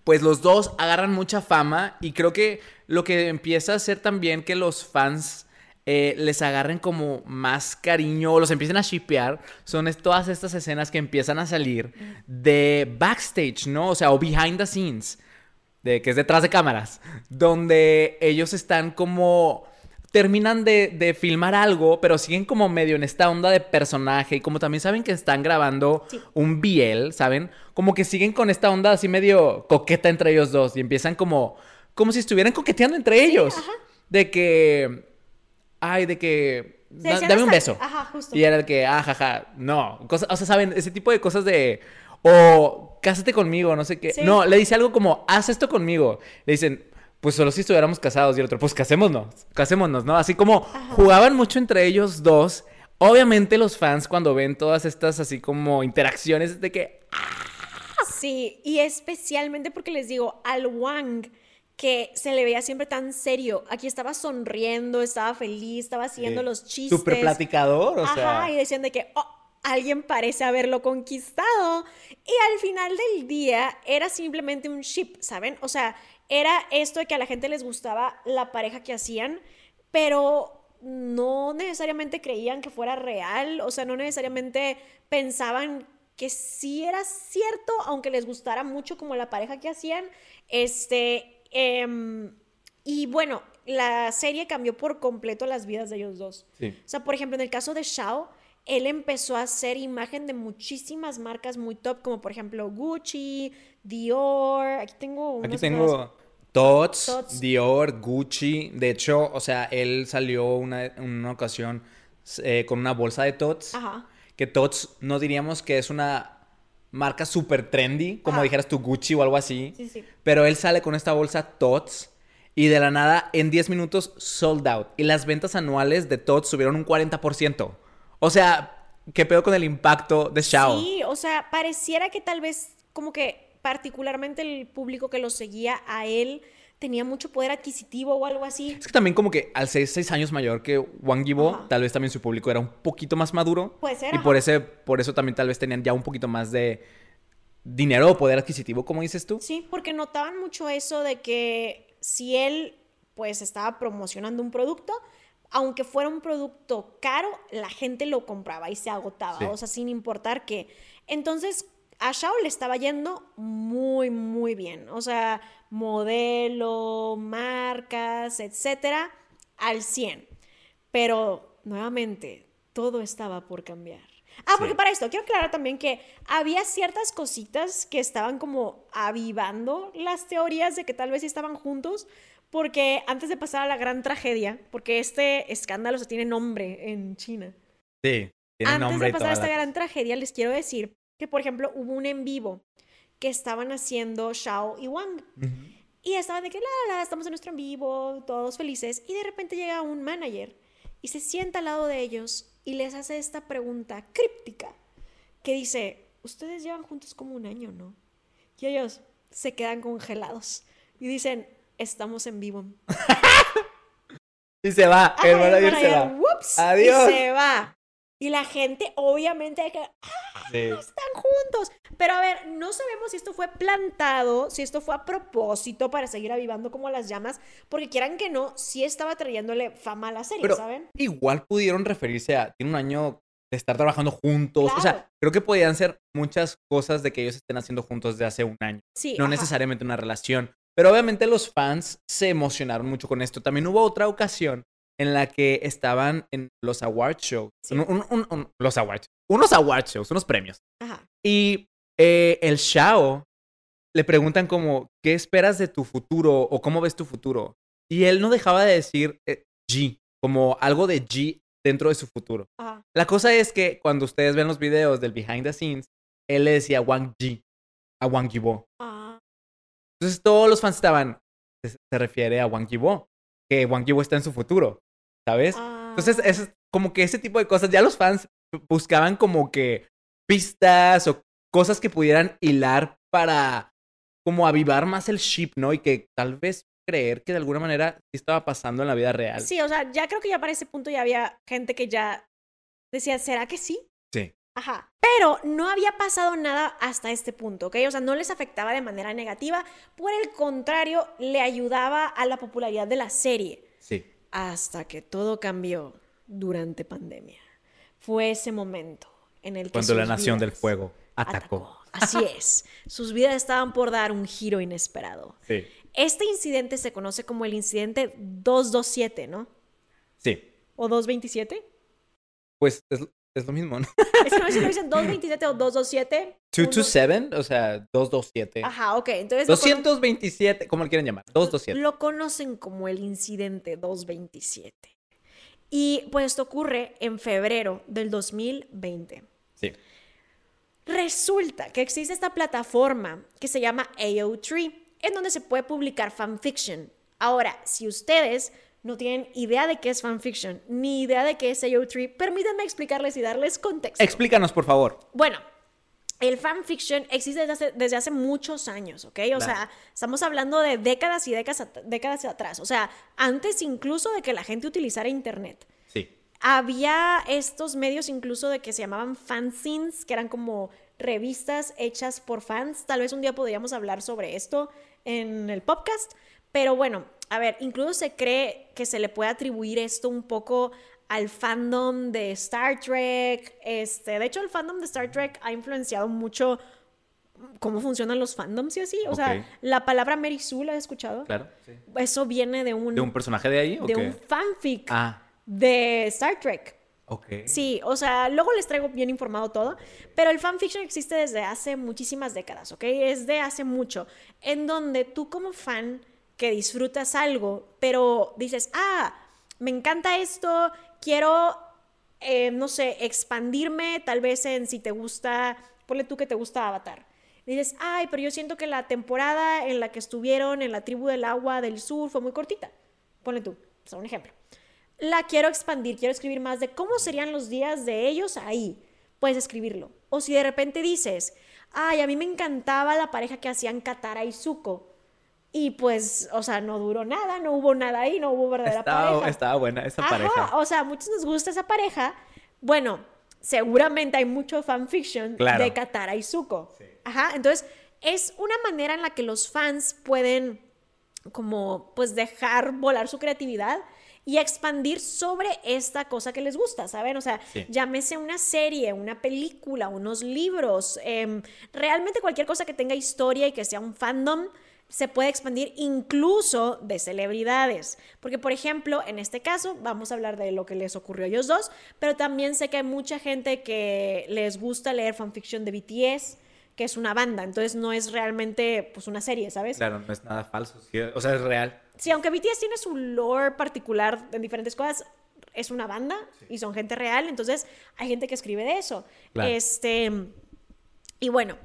pues los dos agarran mucha fama y creo que lo que empieza a hacer también que los fans eh, les agarren como más cariño o los empiecen a shippear son es- todas estas escenas que empiezan a salir de backstage, ¿no? O sea, o behind the scenes, de, que es detrás de cámaras, donde ellos están como terminan de, de filmar algo, pero siguen como medio en esta onda de personaje. Y como también saben que están grabando Sí. un BL, ¿saben? Como que siguen con esta onda así medio coqueta entre ellos dos. Y empiezan como, como si estuvieran coqueteando entre ellos. De que. Ay, de que. Se "Da- decían dame un beso. Ajá, justo. Y era el que, ah, jaja, no. Cosa- o sea, ¿saben? Ese tipo de cosas de. O cásate conmigo, no sé qué. Sí. No, le dice algo como, haz esto conmigo. Le dicen, pues solo si estuviéramos casados y el otro, pues casémonos, casémonos, ¿no? Así como jugaban mucho entre ellos dos. Obviamente los fans cuando ven todas estas así como interacciones de que... Sí, y especialmente porque les digo, al Wang que se le veía siempre tan serio. Aquí estaba sonriendo, estaba feliz, estaba haciendo los chistes. Súper platicador, o sea. Ajá, y decían de que, oh, alguien parece haberlo conquistado. Y al final del día era simplemente un ship, ¿saben? O sea, era esto de que a la gente les gustaba la pareja que hacían, pero no necesariamente creían que fuera real, o sea, no necesariamente pensaban que sí era cierto, aunque les gustara mucho como la pareja que hacían, este, Em, y bueno, la serie cambió por completo las vidas de ellos dos. O sea, por ejemplo, en el caso de Shao, él empezó a hacer imagen de muchísimas marcas muy top, como por ejemplo Gucci, Dior. Aquí tengo Aquí tengo Tots, Dior, Gucci. De hecho, o sea, él salió una, una ocasión eh, con una bolsa de Tots. Ajá. Que Tots no diríamos que es una marca súper trendy, como dijeras tu Gucci o algo así. Sí, sí. Pero él sale con esta bolsa TOTS y de la nada en 10 minutos sold out. Y las ventas anuales de TOTS subieron un 40%. O sea, ¿qué pedo con el impacto de Shao? Sí, o sea, pareciera que tal vez como que particularmente el público que lo seguía a él tenía mucho poder adquisitivo o algo así. Es que también como que al ser seis años mayor que Wang Yibo, tal vez también su público era un poquito más maduro. Puede ser. Y por, ese, por eso también tal vez tenían ya un poquito más de dinero o poder adquisitivo, como dices tú. Sí, porque notaban mucho eso de que si él pues estaba promocionando un producto, aunque fuera un producto caro, la gente lo compraba y se agotaba, o sea, sin importar qué. Entonces, a Shao le estaba yendo muy, muy bien. O sea, modelo, marcas, etcétera, al 100. Pero nuevamente, todo estaba por cambiar. Ah, porque para esto quiero aclarar también que había ciertas cositas que estaban como avivando las teorías de que tal vez estaban juntos, porque antes de pasar a la gran tragedia, porque este escándalo se tiene nombre en China. Sí, tiene nombre. Antes de pasar a esta gran tragedia, les quiero decir que, por ejemplo, hubo un en vivo que estaban haciendo Shao y Wang. Y estaban de que, la, la, estamos en nuestro en vivo, todos felices. Y de repente llega un manager y se sienta al lado de ellos y les hace esta pregunta críptica que dice, ustedes llevan juntos como un año, ¿no? Y ellos se quedan congelados y dicen, estamos en vivo. y se va, el manager, se va. Adiós. Y se va. Y la gente, obviamente, de que, ¡ah! Están juntos. Pero a ver, no sabemos si esto fue plantado, si esto fue a propósito para seguir avivando como las llamas, porque quieran que no, sí estaba trayéndole fama a la serie, ¿saben? Igual pudieron referirse a, tiene un año de estar trabajando juntos. O sea, creo que podían ser muchas cosas de que ellos estén haciendo juntos de hace un año. Sí, no necesariamente una relación. Pero obviamente los fans se emocionaron mucho con esto. También hubo otra ocasión en la que estaban en los award shows. los award Unos award shows, unos premios. Ajá. Y eh, el Shao le preguntan como, ¿qué esperas de tu futuro o cómo ves tu futuro? Y él no dejaba de decir eh, G, como algo de G dentro de su futuro. Ajá. La cosa es que cuando ustedes ven los videos del behind the scenes, él le decía Wang Ji a Wang Yibo. Ah. Entonces todos los fans estaban, se, refiere a Wang Yibo, que Wang Yibo está en su futuro. ¿Sabes? Entonces, ah. es como que ese tipo de cosas, ya los fans buscaban como que pistas o cosas que pudieran hilar para como avivar más el ship, ¿no? Y que tal vez creer que de alguna manera sí estaba pasando en la vida real. Sí, o sea, ya creo que ya para ese punto ya había gente que ya decía, ¿será que sí? Sí. Ajá. Pero no había pasado nada hasta este punto, ¿ok? O sea, no les afectaba de manera negativa, por el contrario, le ayudaba a la popularidad de la serie. Sí hasta que todo cambió durante pandemia. Fue ese momento en el que... Cuando la Nación del Fuego atacó. Así es. Sus vidas estaban por dar un giro inesperado. Sí. Este incidente se conoce como el incidente 227, ¿no? Sí. ¿O 227? Pues es, es lo mismo, ¿no? Es que no sé si dicen 227 o 227. 227, o sea, 227. Ajá, ok. Entonces 227, ¿cómo lo quieren llamar? 227. Lo conocen como el incidente 227. Y pues esto ocurre en febrero del 2020. Sí. Resulta que existe esta plataforma que se llama AO3, en donde se puede publicar fanfiction. Ahora, si ustedes no tienen idea de qué es fanfiction, ni idea de qué es AO3, permítanme explicarles y darles contexto. Explícanos, por favor. Bueno, el fanfiction existe desde hace, desde hace muchos años, ¿ok? O Claro. sea, estamos hablando de décadas y décadas, décadas atrás. O sea, antes incluso de que la gente utilizara Internet. Sí. Había estos medios incluso de que se llamaban fanzines, que eran como revistas hechas por fans. Tal vez un día podríamos hablar sobre esto en el podcast. Pero bueno, a ver, incluso se cree que se le puede atribuir esto un poco al fandom de Star Trek. Este, de hecho, el fandom de Star Trek ha influenciado mucho cómo funcionan los fandoms y así. O sea, la palabra Mary Sue, ¿la has escuchado? Claro. sí. Eso viene de un, ¿De un personaje de ahí o de qué? un fanfic Ah, de Star Trek. ok. Sí, o sea, luego les traigo bien informado todo, pero el fanfiction existe desde hace muchísimas décadas, ¿ok? Es de hace mucho, en donde tú como fan que disfrutas algo, pero dices, ah, me encanta esto, quiero, eh, no sé, expandirme tal vez en si te gusta, ponle tú que te gusta Avatar. Dices, ay, pero yo siento que la temporada en la que estuvieron en la tribu del agua del sur fue muy cortita. Ponle tú, o sea, un ejemplo la quiero expandir, quiero escribir más de cómo serían los días de ellos ahí. Puedes escribirlo. O si de repente dices, ay, a mí me encantaba la pareja que hacían Katara y Zuko. Y pues, o sea, no duró nada, no hubo nada ahí, no hubo verdadera Estaba, pareja. estaba buena esa Ajá, pareja. o sea, a muchos nos gusta esa pareja. Bueno, seguramente hay mucho fanfiction Claro. de Katara y Zuko. Ajá, entonces es una manera en la que los fans pueden como pues dejar volar su creatividad y expandir sobre esta cosa que les gusta, ¿saben? O sea, Sí. llámese una serie, una película, unos libros, em, realmente cualquier cosa que tenga historia y que sea un fandom se puede expandir incluso de celebridades. Porque, por ejemplo, en este caso, vamos a hablar de lo que les ocurrió a ellos dos, pero también sé que hay mucha gente que les gusta leer fanfiction de BTS, que es una banda, entonces no es realmente pues una serie, ¿sabes? Claro, no es nada falso. sí, o sea, es real. Sí, aunque BTS tiene su lore particular en diferentes cosas, es una banda y son gente real, entonces hay gente que escribe de eso. Claro. Este, y bueno,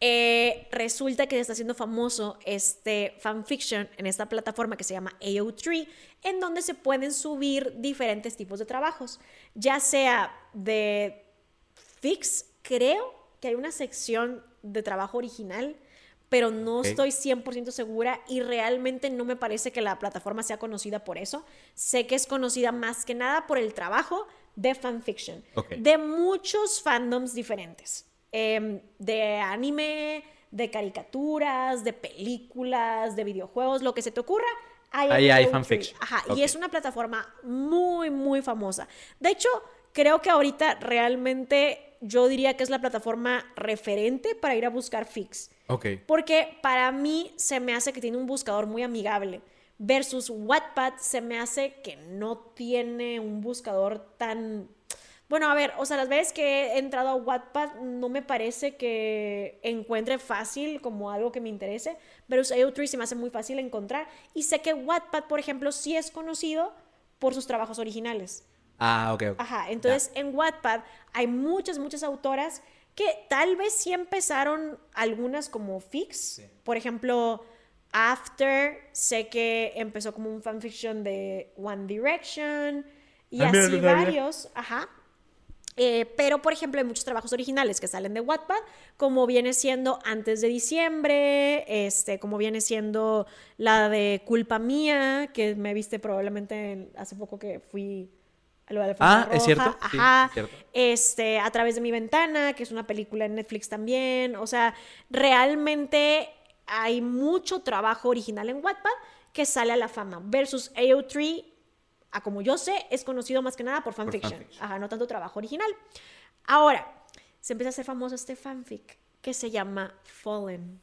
eh, resulta que se está haciendo famoso este fanfiction en esta plataforma que se llama AO3, en donde se pueden subir diferentes tipos de trabajos, ya sea de fix, creo que hay una sección de trabajo original, pero no Ok. estoy 100% segura y realmente no me parece que la plataforma sea conocida por eso. Sé que es conocida más que nada por el trabajo de fanfiction, de muchos fandoms diferentes, em, de anime, de caricaturas, de películas, de videojuegos, lo que se te ocurra. Hay Ahí hay AO3. fanfiction. Ajá, y es una plataforma muy, muy famosa. De hecho, creo que ahorita realmente yo diría que es la plataforma referente para ir a buscar fix. Ok. Porque para mí se me hace que tiene un buscador muy amigable. Versus Wattpad se me hace que no tiene un buscador tan... Bueno, a ver, o sea, las veces que he entrado a Wattpad no me parece que encuentre fácil como algo que me interese. Versus AO3 se me hace muy fácil encontrar. Y sé que Wattpad, por ejemplo, sí es conocido por sus trabajos originales. Ah, ok, ok. Ajá, entonces en Wattpad hay muchas, muchas autoras que tal vez sí empezaron algunas como fix. Por ejemplo, After, sé que empezó como un fanfiction de One Direction y Ah, así varios. Ajá. Eh, pero, por ejemplo, hay muchos trabajos originales que salen de Wattpad, como viene siendo Antes de Diciembre, este, como viene siendo la de Culpa Mía, que me viste probablemente en- hace poco que fui a lo de la Ah, Alfombra ¿es cierto? Roja. Sí, Ajá. es cierto. Este, A través de mi ventana, que es una película en Netflix también. O sea, realmente hay mucho trabajo original en Wattpad que sale a la fama. Versus AO3, a como yo sé, es conocido más que nada por fanfiction. Ajá, no tanto trabajo original. Ahora, se empieza a hacer famoso este fanfic que se llama Fallen.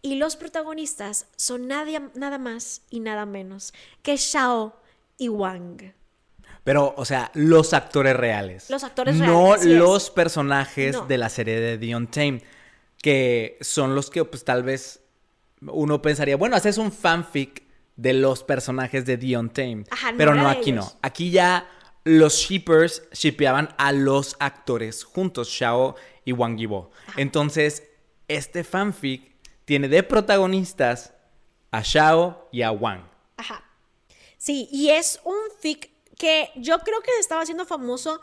Y los protagonistas son nadie, nada más y nada menos que Shao y Wang. Pero, o sea, los actores reales. Los actores No reales, es. los personajes No. de la serie de The Untamed. Que son los que, pues, tal vez uno pensaría, bueno, haces un fanfic de los personajes de The Untamed. Ajá, no pero no, aquí ellos. no. Aquí ya los shippers shippeaban a los actores juntos, Shao y Wang Yibo. Entonces, este fanfic tiene de protagonistas a Shao y a Wang. Ajá. Sí, y es un fic que yo creo que se estaba haciendo famoso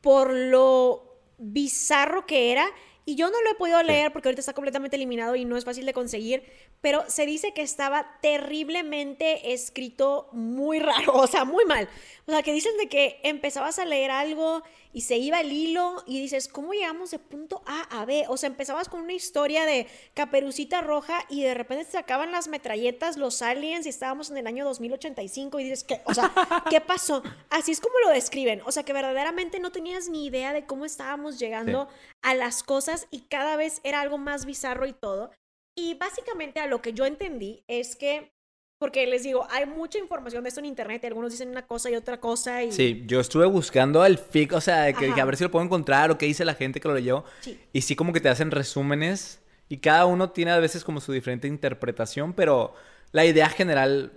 por lo bizarro que era. Y yo no lo he podido leer porque ahorita está completamente eliminado y no es fácil de conseguir, pero se dice que estaba terriblemente escrito muy raro, o sea, muy mal. O sea, que dicen de que empezabas a leer algo y se iba el hilo y dices, ¿cómo llegamos de punto A a B? O sea, empezabas con una historia de caperucita roja y de repente se acaban las metralletas, los aliens y estábamos en el año 2085 y dices, ¿qué? O sea, ¿qué pasó? Así es como lo describen. O sea, que verdaderamente no tenías ni idea de cómo estábamos llegando a las cosas y cada vez era algo más bizarro y todo. Y básicamente a lo que yo entendí es que porque les digo, hay mucha información de esto en internet, algunos dicen una cosa y otra cosa. Y... Sí, yo estuve buscando el fic, o sea, que, a ver si lo puedo encontrar o qué dice la gente que lo leyó. Sí. Y sí como que te hacen resúmenes y cada uno tiene a veces como su diferente interpretación, pero la idea general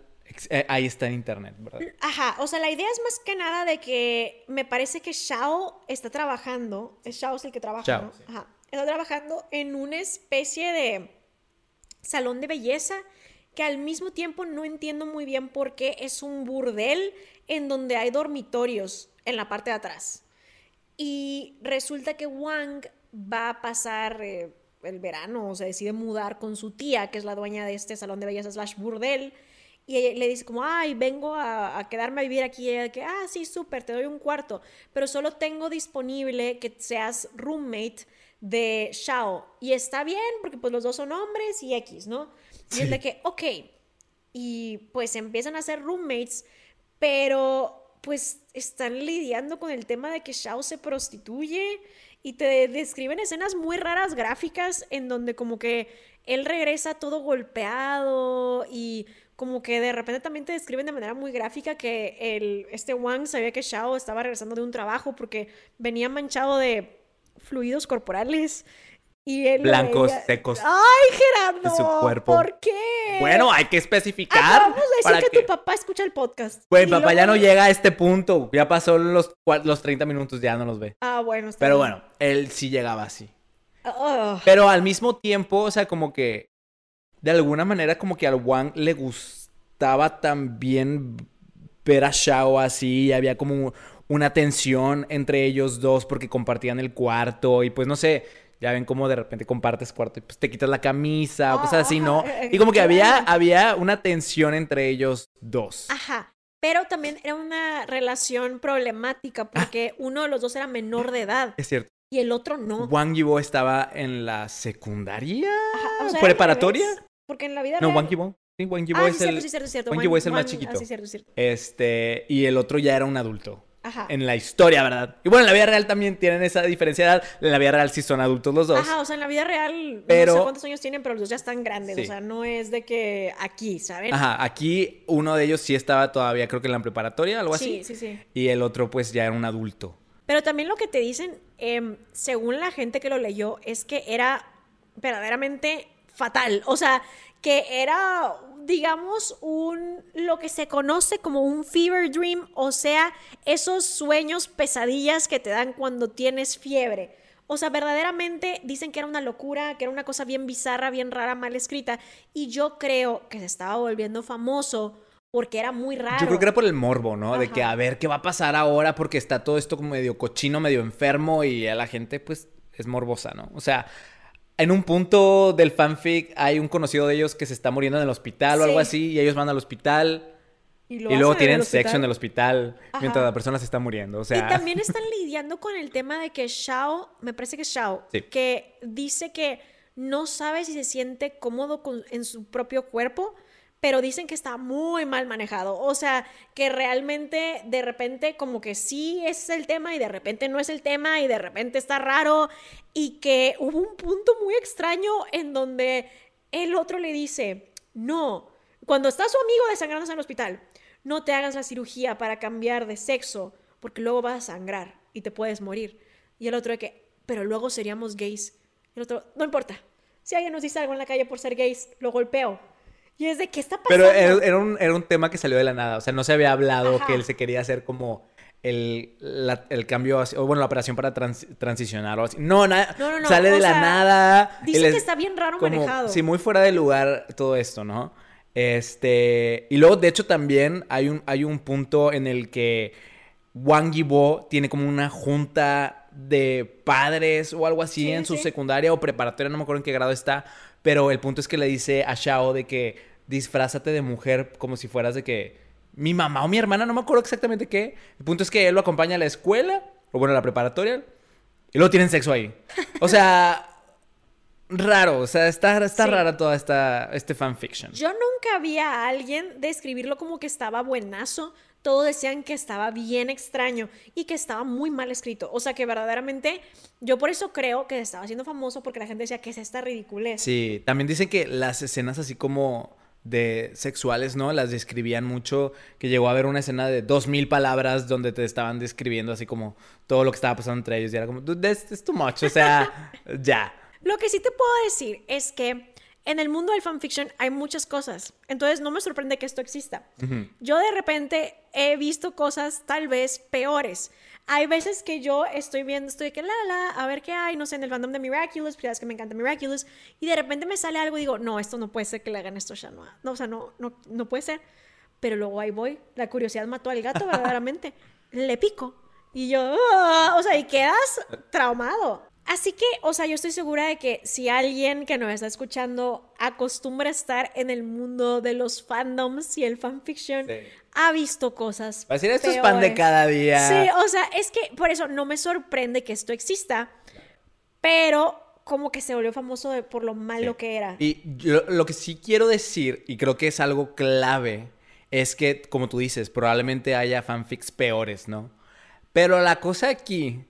eh, ahí está en internet, ¿verdad? Ajá, o sea, la idea es más que nada de que me parece que Shao está trabajando, es Shao es el que trabaja, ¿no? Ajá, está trabajando en una especie de salón de belleza que al mismo tiempo no entiendo muy bien por qué es un burdel en donde hay dormitorios en la parte de atrás. Y resulta que Wang va a pasar eh, el verano, o se decide mudar con su tía, que es la dueña de este salón de belleza slash burdel. Y le dice como, ay, vengo a, quedarme a vivir aquí. Y ella que, ah, sí, súper, te doy un cuarto. Pero solo tengo disponible que seas roommate de Shao. Y está bien, porque pues los dos son hombres y X, ¿no? Y es de que, ok. Y pues empiezan a ser roommates, pero pues están lidiando con el tema de que Shao se prostituye y te describen escenas muy raras gráficas en donde como que él regresa todo golpeado y como que de repente también te describen de manera muy gráfica que el, este Wang sabía que Shao estaba regresando de un trabajo porque venía manchado de fluidos corporales y él blancos, secos. ¡Ay, Gerardo! De su cuerpo. ¿Por qué? Bueno, hay que especificar. vamos a decir que, tu papá escucha el podcast. Pues papá ya no llega a este punto. Ya pasó los, los 30 minutos, ya no los ve. Ah, bueno. Está Pero bueno, él sí llegaba así. Pero al mismo tiempo, o sea, como que de alguna manera, como que al Wang le gustaba también ver a Shao así. Había como una tensión entre ellos dos porque compartían el cuarto y pues no sé ya ven cómo de repente compartes cuarto y pues te quitas la camisa o cosas así, ¿no? Y como que había, había una tensión entre ellos dos. Ajá. Pero también era una relación problemática porque uno de los dos era menor de edad. Es cierto. Y el otro no. Wang Yibo estaba en la secundaria, Ajá, ¿preparatoria? Porque en la vida No, Wang Yibo. Sí, Wang Yibo ah, es, el, cierto, sí, cierto, cierto. Wang Yibo es el más chiquito. Ah, sí, cierto, cierto. Este, y el otro ya era un adulto. En la historia, ¿verdad? Y bueno, en la vida real también tienen esa diferencia de edad. En la vida real sí son adultos los dos. Ajá, o sea, en la vida real no sé cuántos años tienen, pero los dos ya están grandes. O sea, no es de que aquí, ¿saben? Ajá, aquí uno de ellos sí estaba todavía, creo que en la preparatoria, algo así. Sí, sí, sí. Y el otro, pues, ya era un adulto. Pero también lo que te dicen, em, según la gente que lo leyó, es que era verdaderamente fatal. O sea, que era digamos, un, lo que se conoce como un fever dream, o sea, esos sueños, pesadillas que te dan cuando tienes fiebre. O sea, verdaderamente dicen que era una locura, que era una cosa bien bizarra, bien rara, mal escrita. Y yo creo que se estaba volviendo famoso porque era muy raro. Yo creo que era por el morbo, ¿no? De que a ver qué va a pasar ahora porque está todo esto como medio cochino, medio enfermo y a la gente pues es morbosa, ¿no? O sea, en un punto del fanfic hay un conocido de ellos que se está muriendo en el hospital o algo así y ellos van al hospital y, luego tienen sexo en el hospital. mientras la persona se está muriendo. O sea... Y también están lidiando con el tema de que Shao, me parece que Shao, que dice que no sabe si se siente cómodo en su propio cuerpo pero dicen que está muy mal manejado. O sea, que realmente de repente como que sí es el tema y de repente no es el tema y de repente está raro y que hubo un punto muy extraño en donde el otro le dice, no, cuando está su amigo desangrándose en el hospital, no te hagas la cirugía para cambiar de sexo porque luego vas a sangrar y te puedes morir. Y el otro de que, pero luego seríamos gays. El otro, no importa. Si alguien nos dice algo en la calle por ser gays, lo golpeo y es de, ¿qué está pasando? Pero era, un, era un tema que salió de la nada. O sea, no se había hablado que él se quería hacer como el, el cambio, o bueno, la operación para transicionar o así. No, nada. No, sale de la nada. Dice que está bien raro manejado. Sí, muy fuera de lugar todo esto, ¿no? Este, y luego, de hecho, también hay un, hay un punto en el que Wang Yibo tiene como una junta de padres o algo así Sí, en su sí. secundaria o preparatoria, no me acuerdo en qué grado está, pero el punto es que le dice a Shao de que disfrázate de mujer como si fueras de que mi mamá o mi hermana, no me acuerdo exactamente qué. El punto es que él lo acompaña a la escuela, o bueno, a la preparatoria, y luego tienen sexo ahí. O sea, raro, o sea, está, está Sí. rara toda esta este fanfiction. Yo nunca vi a alguien describirlo como que estaba buenazo. Todos decían que estaba bien extraño y que estaba muy mal escrito. O sea que verdaderamente yo por eso creo que estaba siendo famoso porque la gente decía que es esta ridiculez. Sí, también dicen que las escenas así como de sexuales, ¿no? Las describían mucho, que llegó a haber una escena de dos mil palabras donde te estaban describiendo así como todo lo que estaba pasando entre ellos y era como, "Dude, this is too much, o sea, ya. Lo que sí te puedo decir es que en el mundo del fanfiction hay muchas cosas. Entonces no me sorprende que esto exista. Yo de repente he visto cosas tal vez peores. Hay veces que yo estoy viendo, estoy que la la, a ver qué hay, no sé, en el fandom de Miraculous, ya es que me encanta Miraculous, y de repente me sale algo y digo, no, esto no puede ser que le hagan esto a Shanoa. No, o sea, no, no, no puede ser. Pero luego ahí voy, la curiosidad mató al gato, verdaderamente. Le pico. Y yo, "Ah", o sea, y quedas traumado. Así que, o sea, yo estoy segura de que si alguien que nos está escuchando acostumbra a estar en el mundo de los fandoms y el fanfiction, Sí. ha visto cosas. Va a decir, esto es pan de peores". cada día. Sí, o sea, es que por eso no me sorprende que esto exista, pero como que se volvió famoso de- por lo malo Sí. que era. Y yo lo que sí quiero decir, y creo que es algo clave, es que, como tú dices, probablemente haya fanfics peores, ¿no? Pero la cosa aquí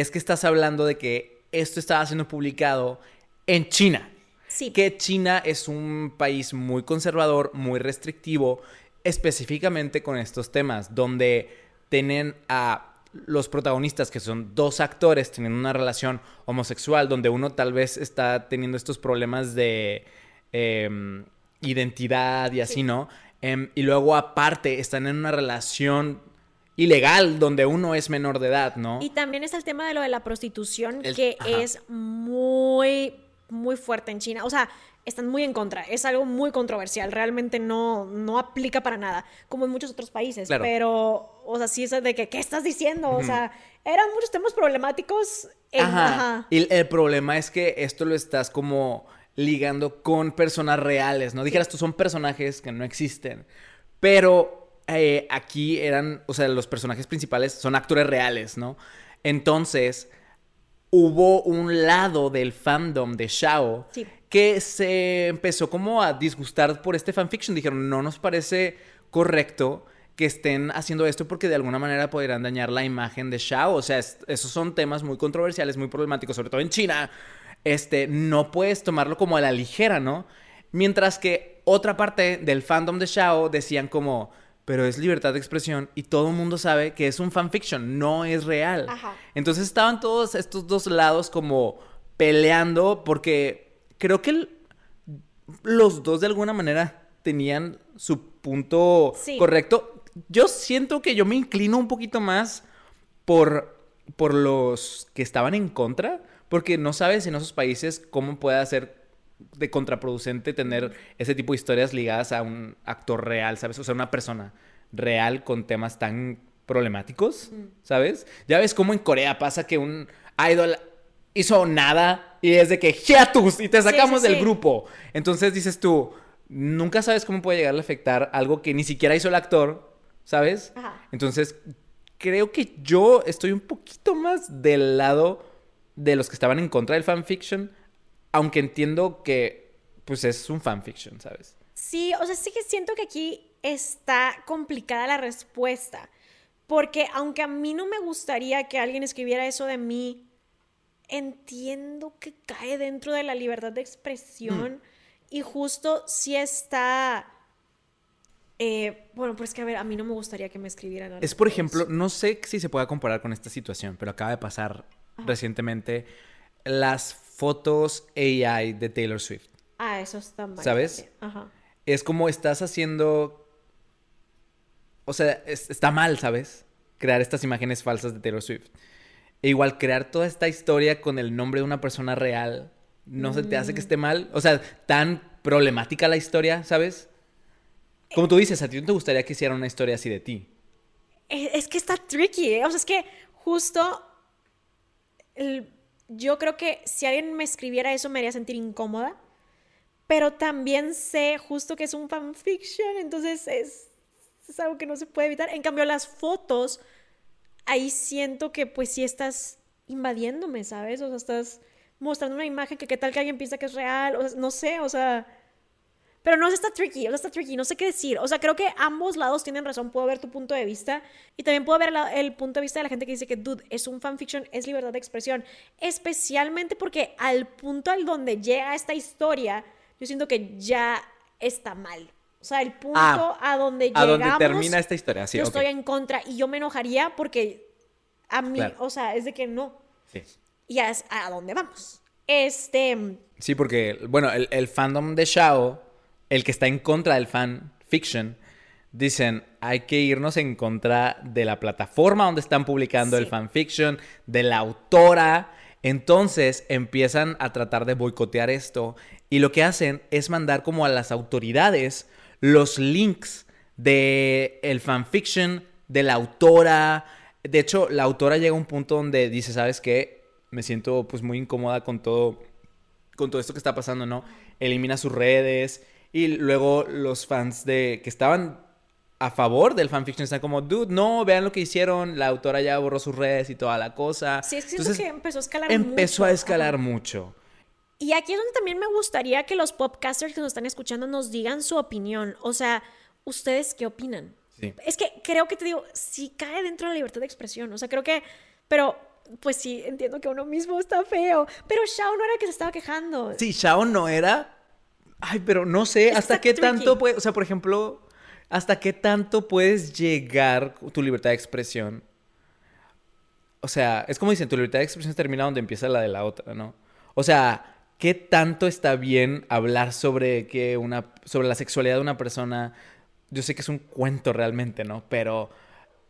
es que estás hablando de que esto estaba siendo publicado en China. Sí. Que China es un país muy conservador, muy restrictivo, específicamente con estos temas, donde tienen a los protagonistas, que son dos actores, teniendo una relación homosexual, donde uno tal vez está teniendo estos problemas de em, identidad y así, Sí. ¿no? Em, y luego aparte están en una relación ilegal, donde uno es menor de edad, ¿no? Y también está el tema de lo de la prostitución, El- que ajá. es muy, muy fuerte en China. O sea, están muy en contra. Es algo muy controversial. Realmente no, no aplica para nada, como en muchos otros países. Claro. Pero, o sea, sí es de que, ¿qué estás diciendo? O sea, eran muchos temas problemáticos. En, Ajá. ajá. Y el, el problema es que esto lo estás como ligando con personas reales, ¿no? Dijeras tú, son personajes que no existen. Pero eh, aquí eran, o sea, los personajes principales son actores reales, ¿no? Entonces, hubo un lado del fandom de Shao Sí. que se empezó como a disgustar por este fanfiction. Dijeron, no nos parece correcto que estén haciendo esto porque de alguna manera podrían dañar la imagen de Shao. O sea, es- esos son temas muy controversiales, muy problemáticos, sobre todo en China. Este, no puedes tomarlo como a la ligera, ¿no? Mientras que otra parte del fandom de Shao decían como, pero es libertad de expresión y todo el mundo sabe que es un fanfiction, no es real. Ajá. Entonces estaban todos estos dos lados como peleando porque creo que el- los dos de alguna manera tenían su punto Sí. correcto. Yo siento que yo me inclino un poquito más por, por los que estaban en contra, porque no sabes en esos países cómo puede ser de contraproducente tener ese tipo de historias ligadas a un actor real, ¿sabes? O sea, una persona real con temas tan problemáticos, ¿sabes? Ya ves cómo en Corea pasa que un idol hizo nada y es de que hiatus y te Sí, sacamos sí, del sí. grupo. Entonces dices tú, nunca sabes cómo puede llegar a afectar algo que ni siquiera hizo el actor, ¿sabes? Ajá. Entonces, creo que yo estoy un poquito más del lado de los que estaban en contra del fanfiction, aunque entiendo que pues es un fanfiction, ¿sabes? Sí, o sea, sí que siento que aquí está complicada la respuesta. Porque aunque a mí no me gustaría que alguien escribiera eso de mí, entiendo que cae dentro de la libertad de expresión y justo si está... eh, bueno, pues que a ver, a mí no me gustaría que me escribieran. algo Es, por ejemplo, no sé si se pueda comparar con esta situación, pero acaba de pasar recientemente las fotos AI de Taylor Swift. Ah, eso está mal. ¿Sabes? Ajá. Es como estás haciendo... O sea, es- está mal, ¿sabes? Crear estas imágenes falsas de Taylor Swift. E igual crear toda esta historia con el nombre de una persona real, ¿no se te hace que esté mal? O sea, tan problemática la historia, ¿sabes? Como tú dices, a ti no te gustaría que hicieran una historia así de ti. Es, es que está tricky, ¿eh? O sea, es que justo el- yo creo que si alguien me escribiera eso me haría sentir incómoda, pero también sé justo que es un fanfiction, entonces es, es algo que no se puede evitar. En cambio, las fotos, ahí siento que pues sí estás invadiéndome, ¿sabes? O sea, estás mostrando una imagen que qué tal que alguien piensa que es real, o sea, no sé, o sea... Pero no, está tricky, o sea, está tricky, no sé qué decir. O sea, creo que ambos lados tienen razón. Puedo ver tu punto de vista y también puedo ver el punto de vista de la gente que dice que, dude, es un fanfiction, es libertad de expresión. Especialmente porque al punto al donde llega esta historia, yo siento que ya está mal. O sea, el punto Ah, a donde A llegamos, donde termina esta historia, sí, yo estoy en contra y yo me enojaría porque a mí, Claro. o sea, es de que no. Sí. Y es a dónde vamos. Este, Sí, porque, bueno, el, el fandom de Shao, el que está en contra del fan fiction, dicen, hay que irnos en contra de la plataforma donde están publicando el fanfiction, de la autora. Entonces empiezan a tratar de boicotear esto y lo que hacen es mandar como a las autoridades los links de el fanfiction, de la autora. De hecho, la autora llega a un punto donde dice, ¿sabes qué? Me siento pues muy incómoda con todo con todo esto que está pasando, ¿no? Elimina sus redes y luego los fans de que estaban a favor del fanfiction están como, dude, no, vean lo que hicieron, la autora ya borró sus redes y toda la cosa. sí, es que Entonces, que empezó a escalar empezó mucho. a escalar Ajá. mucho. Y aquí es donde también me gustaría que los podcasters que nos están escuchando nos digan su opinión. O sea, ¿ustedes qué opinan? Sí. Es que creo que te digo, sí cae dentro de la libertad de expresión. O sea, creo que. Pero, pues sí, entiendo que uno mismo está feo. Pero Shao no era el que se estaba quejando. Sí, Shao no era. Ay, pero no sé, Está hasta qué tricky. tanto puede, o sea, por ejemplo, hasta qué tanto puedes llegar tu libertad de expresión. O sea, es como dicen, tu libertad de expresión termina donde empieza la de la otra, ¿no? O sea, ¿qué tanto está bien hablar sobre que una sobre la sexualidad de una persona? Yo sé que es un cuento realmente, ¿no? Pero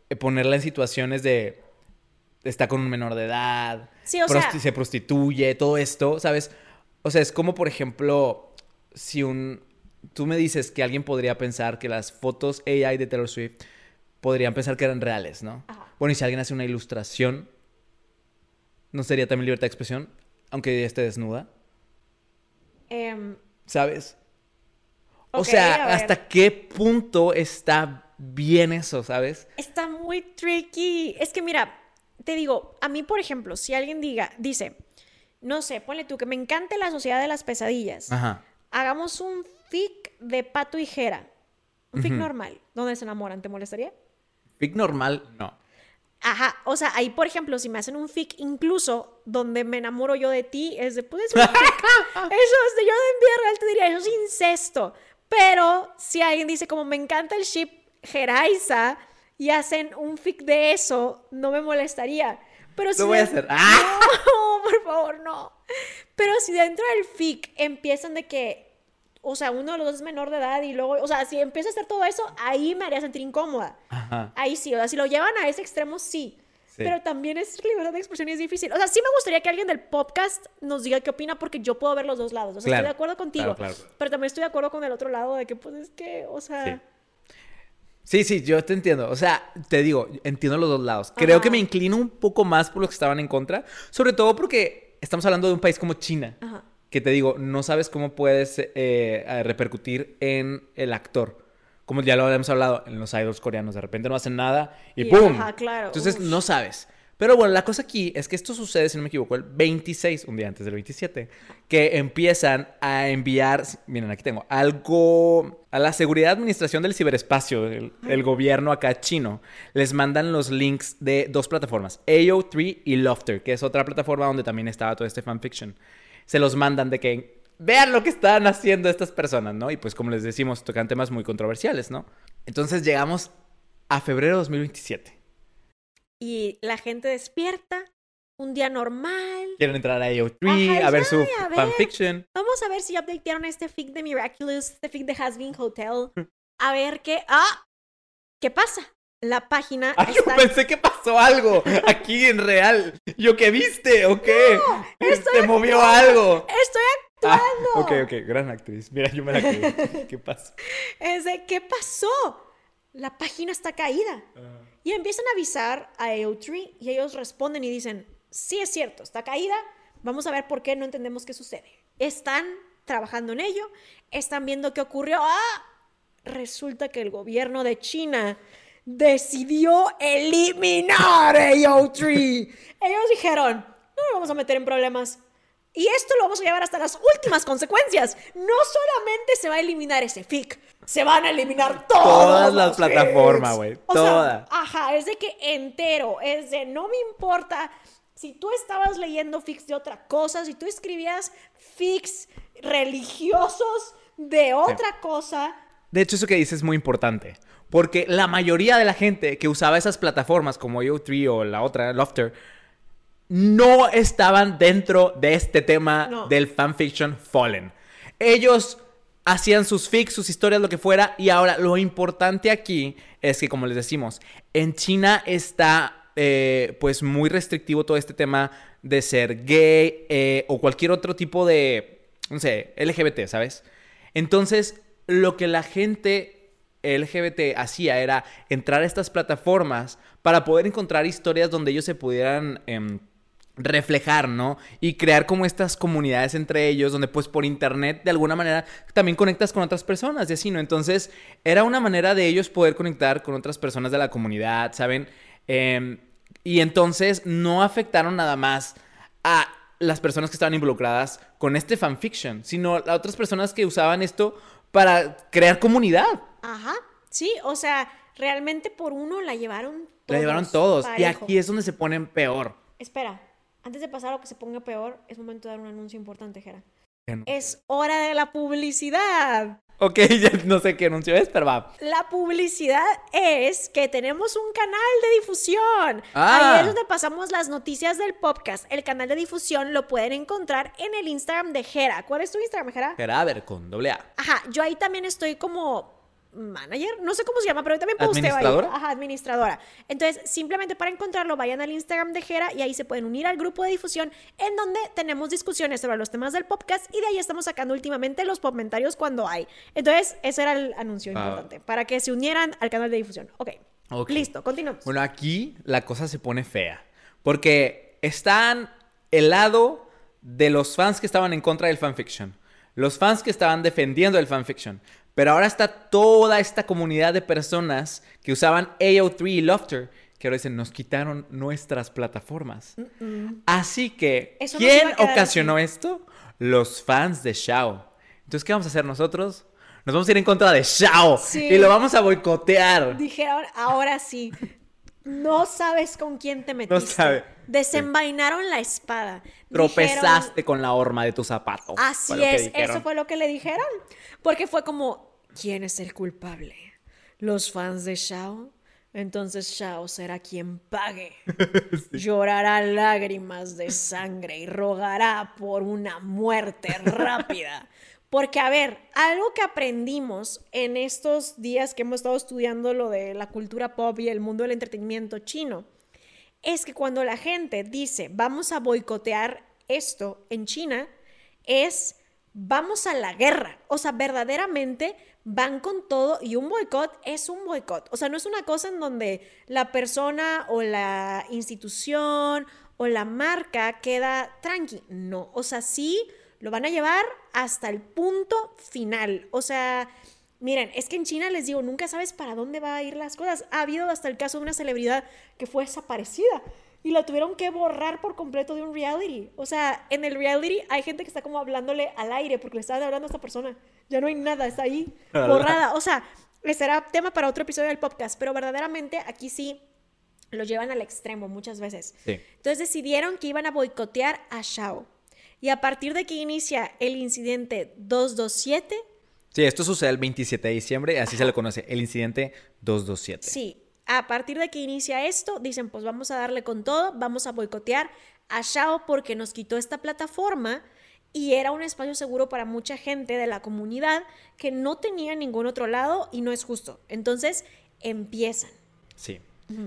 eh, ponerla en situaciones de está con un menor de edad, Sí, o prosti- sea- se prostituye, todo esto, ¿sabes? O sea, es como, por ejemplo, si un... Tú me dices que alguien podría pensar que las fotos AI de Taylor Swift podrían pensar que eran reales, ¿no? Ajá. Bueno, y si alguien hace una ilustración, ¿no sería también libertad de expresión? Aunque ella esté desnuda, Em, ¿sabes? o sea. ¿hasta qué punto está bien eso, ¿sabes? Está muy tricky. Es que mira, te digo, a mí, por ejemplo, si alguien diga, dice, no sé, ponle tú que me encante la sociedad de las pesadillas. Ajá. Hagamos un fic de pato y jera. Un fic Ujú. normal, donde se enamoran, ¿te molestaría? Fic normal, no. Ajá, o sea, ahí, por ejemplo, si me hacen un fic incluso donde me enamoro yo de ti, es de, pues es un fic. Eso es de yo en vida real te diría, eso es incesto. Pero si alguien dice como me encanta el ship Jeraiza y hacen un fic de eso, no me molestaría. Pero si Lo voy a hacer. ¡Ah! No, por favor, no. Pero si dentro del fic empiezan de que, o sea, uno de los dos es menor de edad y luego, o sea, si empieza a hacer todo eso, ahí me haría sentir incómoda. Ajá. Ahí sí, o sea, si lo llevan a ese extremo, sí. Sí. Pero también es libertad de expresión y es difícil. O sea, sí me gustaría que alguien del podcast nos diga qué opina porque yo puedo ver los dos lados. O sea, Claro, estoy de acuerdo contigo. claro, claro. Pero también estoy de acuerdo con el otro lado de que, pues, es que, o sea... Sí. Sí, sí, yo te entiendo. O sea, te digo, entiendo los dos lados. Creo Ajá. que me inclino un poco más por los que estaban en contra. Sobre todo porque estamos hablando de un país como China. Ajá. Que te digo, no sabes cómo puedes eh, repercutir en el actor. Como ya lo habíamos hablado en los idols coreanos. De repente no hacen nada y, Y, ¡pum! ajá, claro. Entonces Uf. no sabes. Pero bueno, la cosa aquí es que esto sucede, si no me equivoco, el 26, un día antes del 27, que empiezan a enviar, miren, aquí tengo, algo a la Seguridad Administración del Ciberespacio, el, el gobierno acá chino, les mandan los links de dos plataformas, AO3 y Lofter, que es otra plataforma donde también estaba todo este fanfiction. Se los mandan de que vean lo que están haciendo estas personas, ¿no? Y pues como les decimos, tocan temas muy controversiales, ¿no? Entonces llegamos a febrero de 2027. Y la gente despierta, un día normal. Quieren entrar a AO3, Ajá, a ver su a ver. fanfiction. Vamos a ver si updatearon este fic de Miraculous, este fic de Has Been Hotel. A ver qué... ¡Ah! ¿Qué pasa? La página Ay, yo pensé que pasó algo aquí en real. ¿Yo qué viste o qué? estoy ¿Se movió algo? Estoy Ah, ok, ok, gran actriz. Mira, yo me la creí. ¿Qué pasó? Es de, ¿qué pasó? La página está caída. Y empiezan a avisar a EO3 y ellos responden y dicen, sí es cierto, está caída, vamos a ver por qué no entendemos qué sucede. Están trabajando en ello, están viendo qué ocurrió. ¡Ah! Resulta que el gobierno de China decidió eliminar AO3. Ellos dijeron, no nos vamos a meter en problemas. Y esto lo vamos a llevar hasta las últimas consecuencias. No solamente se va a eliminar ese FIC, se van a eliminar todas, todas las plataformas, güey. Todas. Ajá, es de que entero, es de no me importa si tú estabas leyendo FICs de otra cosa, si tú escribías FICs religiosos de otra cosa. De hecho, eso que dices es muy importante. Porque la mayoría de la gente que usaba esas plataformas como Yo3 o la otra, Lofter, no estaban dentro de este tema del fanfiction Fallen. Ellos hacían sus fics, sus historias, lo que fuera, y ahora lo importante aquí es que, como les decimos, en China está eh, pues muy restrictivo todo este tema de ser gay eh, o cualquier otro tipo de, no sé, LGBT, ¿sabes? Entonces, lo que la gente LGBT hacía era entrar a estas plataformas para poder encontrar historias donde ellos se pudieran em, reflejar, ¿no? Y crear como estas comunidades entre ellos, donde pues por internet de alguna manera también conectas con otras personas y así, ¿no? Entonces era una manera de ellos poder conectar con otras personas de la comunidad, ¿saben? Em, y entonces no afectaron nada más a las personas que estaban involucradas con este fanfiction, sino a otras personas que usaban esto para crear comunidad. Ajá, sí, o sea, realmente por uno la llevaron todos. La llevaron todos. Y aquí es donde se ponen peor. Espera, antes de pasar a lo que se ponga peor, es momento de dar un anuncio importante, Jera. Es hora de la publicidad. Ok, ya no sé qué anuncio es, pero va. La publicidad es que tenemos un canal de difusión. Ah. Ahí es donde pasamos las noticias del podcast. El canal de difusión lo pueden encontrar en el Instagram de Jera. ¿Cuál es tu Instagram, Jera? Jera, a ver, con doble A. Ajá, yo ahí también estoy como manager, no sé cómo se llama, pero también posteo ¿Administradora? ahí. Ajá, administradora. Entonces, simplemente para encontrarlo, vayan al Instagram de Jera y ahí se pueden unir al grupo de difusión en donde tenemos discusiones sobre los temas del podcast y de ahí estamos sacando últimamente los comentarios cuando hay. Entonces, ese era el anuncio ah. importante, para que se unieran al canal de difusión. Ok. Listo, continuamos. Bueno, aquí la cosa se pone fea, porque están el lado de los fans que estaban en contra del fanfiction, los fans que estaban defendiendo el fanfiction, pero ahora está toda esta comunidad de personas que usaban AO3 y Lofter, que ahora dicen, nos quitaron nuestras plataformas. Así que, ¿quién ocasionó esto? Los fans de Shao. Entonces, ¿qué vamos a hacer nosotros? Nos vamos a ir en contra de Shao y lo vamos a boicotear. Dijeron, ahora sí. No sabes con quién te metiste. No sabe. Desenvainaron la espada. Tropezaste con la horma de tu zapato. Así es, eso fue lo que le dijeron. Porque fue como, ¿Quién es el culpable? ¿Los fans de Shao? Entonces Shao será quien pague. Llorará lágrimas de sangre y rogará por una muerte rápida. Porque, a ver, algo que aprendimos en estos días que hemos estado estudiando lo de la cultura pop y el mundo del entretenimiento chino, es que cuando la gente dice vamos a boicotear esto en China, es vamos a la guerra. O sea, verdaderamente van con todo y un boicot es un boicot. O sea, no es una cosa en donde la persona o la institución o la marca queda tranqui. No, o sea, sí lo van a llevar hasta el punto final. O sea, miren, es que en China les digo, nunca sabes para dónde va a ir las cosas. Ha habido hasta el caso de una celebridad que fue desaparecida y la tuvieron que borrar por completo de un reality. O sea, en el reality hay gente que está como hablándole al aire porque le está hablando a esta persona. Ya no hay nada, está ahí borrada. O sea, será tema para otro episodio del podcast, pero verdaderamente aquí sí lo llevan al extremo muchas veces. Entonces decidieron que iban a boicotear a Shao. Y a partir de que inicia el incidente 227. Sí, esto sucede el 27 de diciembre, así se le conoce, el incidente 227. Sí, a partir de que inicia esto, dicen, pues vamos a darle con todo, vamos a boicotear a Shao porque nos quitó esta plataforma y era un espacio seguro para mucha gente de la comunidad que no tenía ningún otro lado y no es justo. Entonces, empiezan. Sí.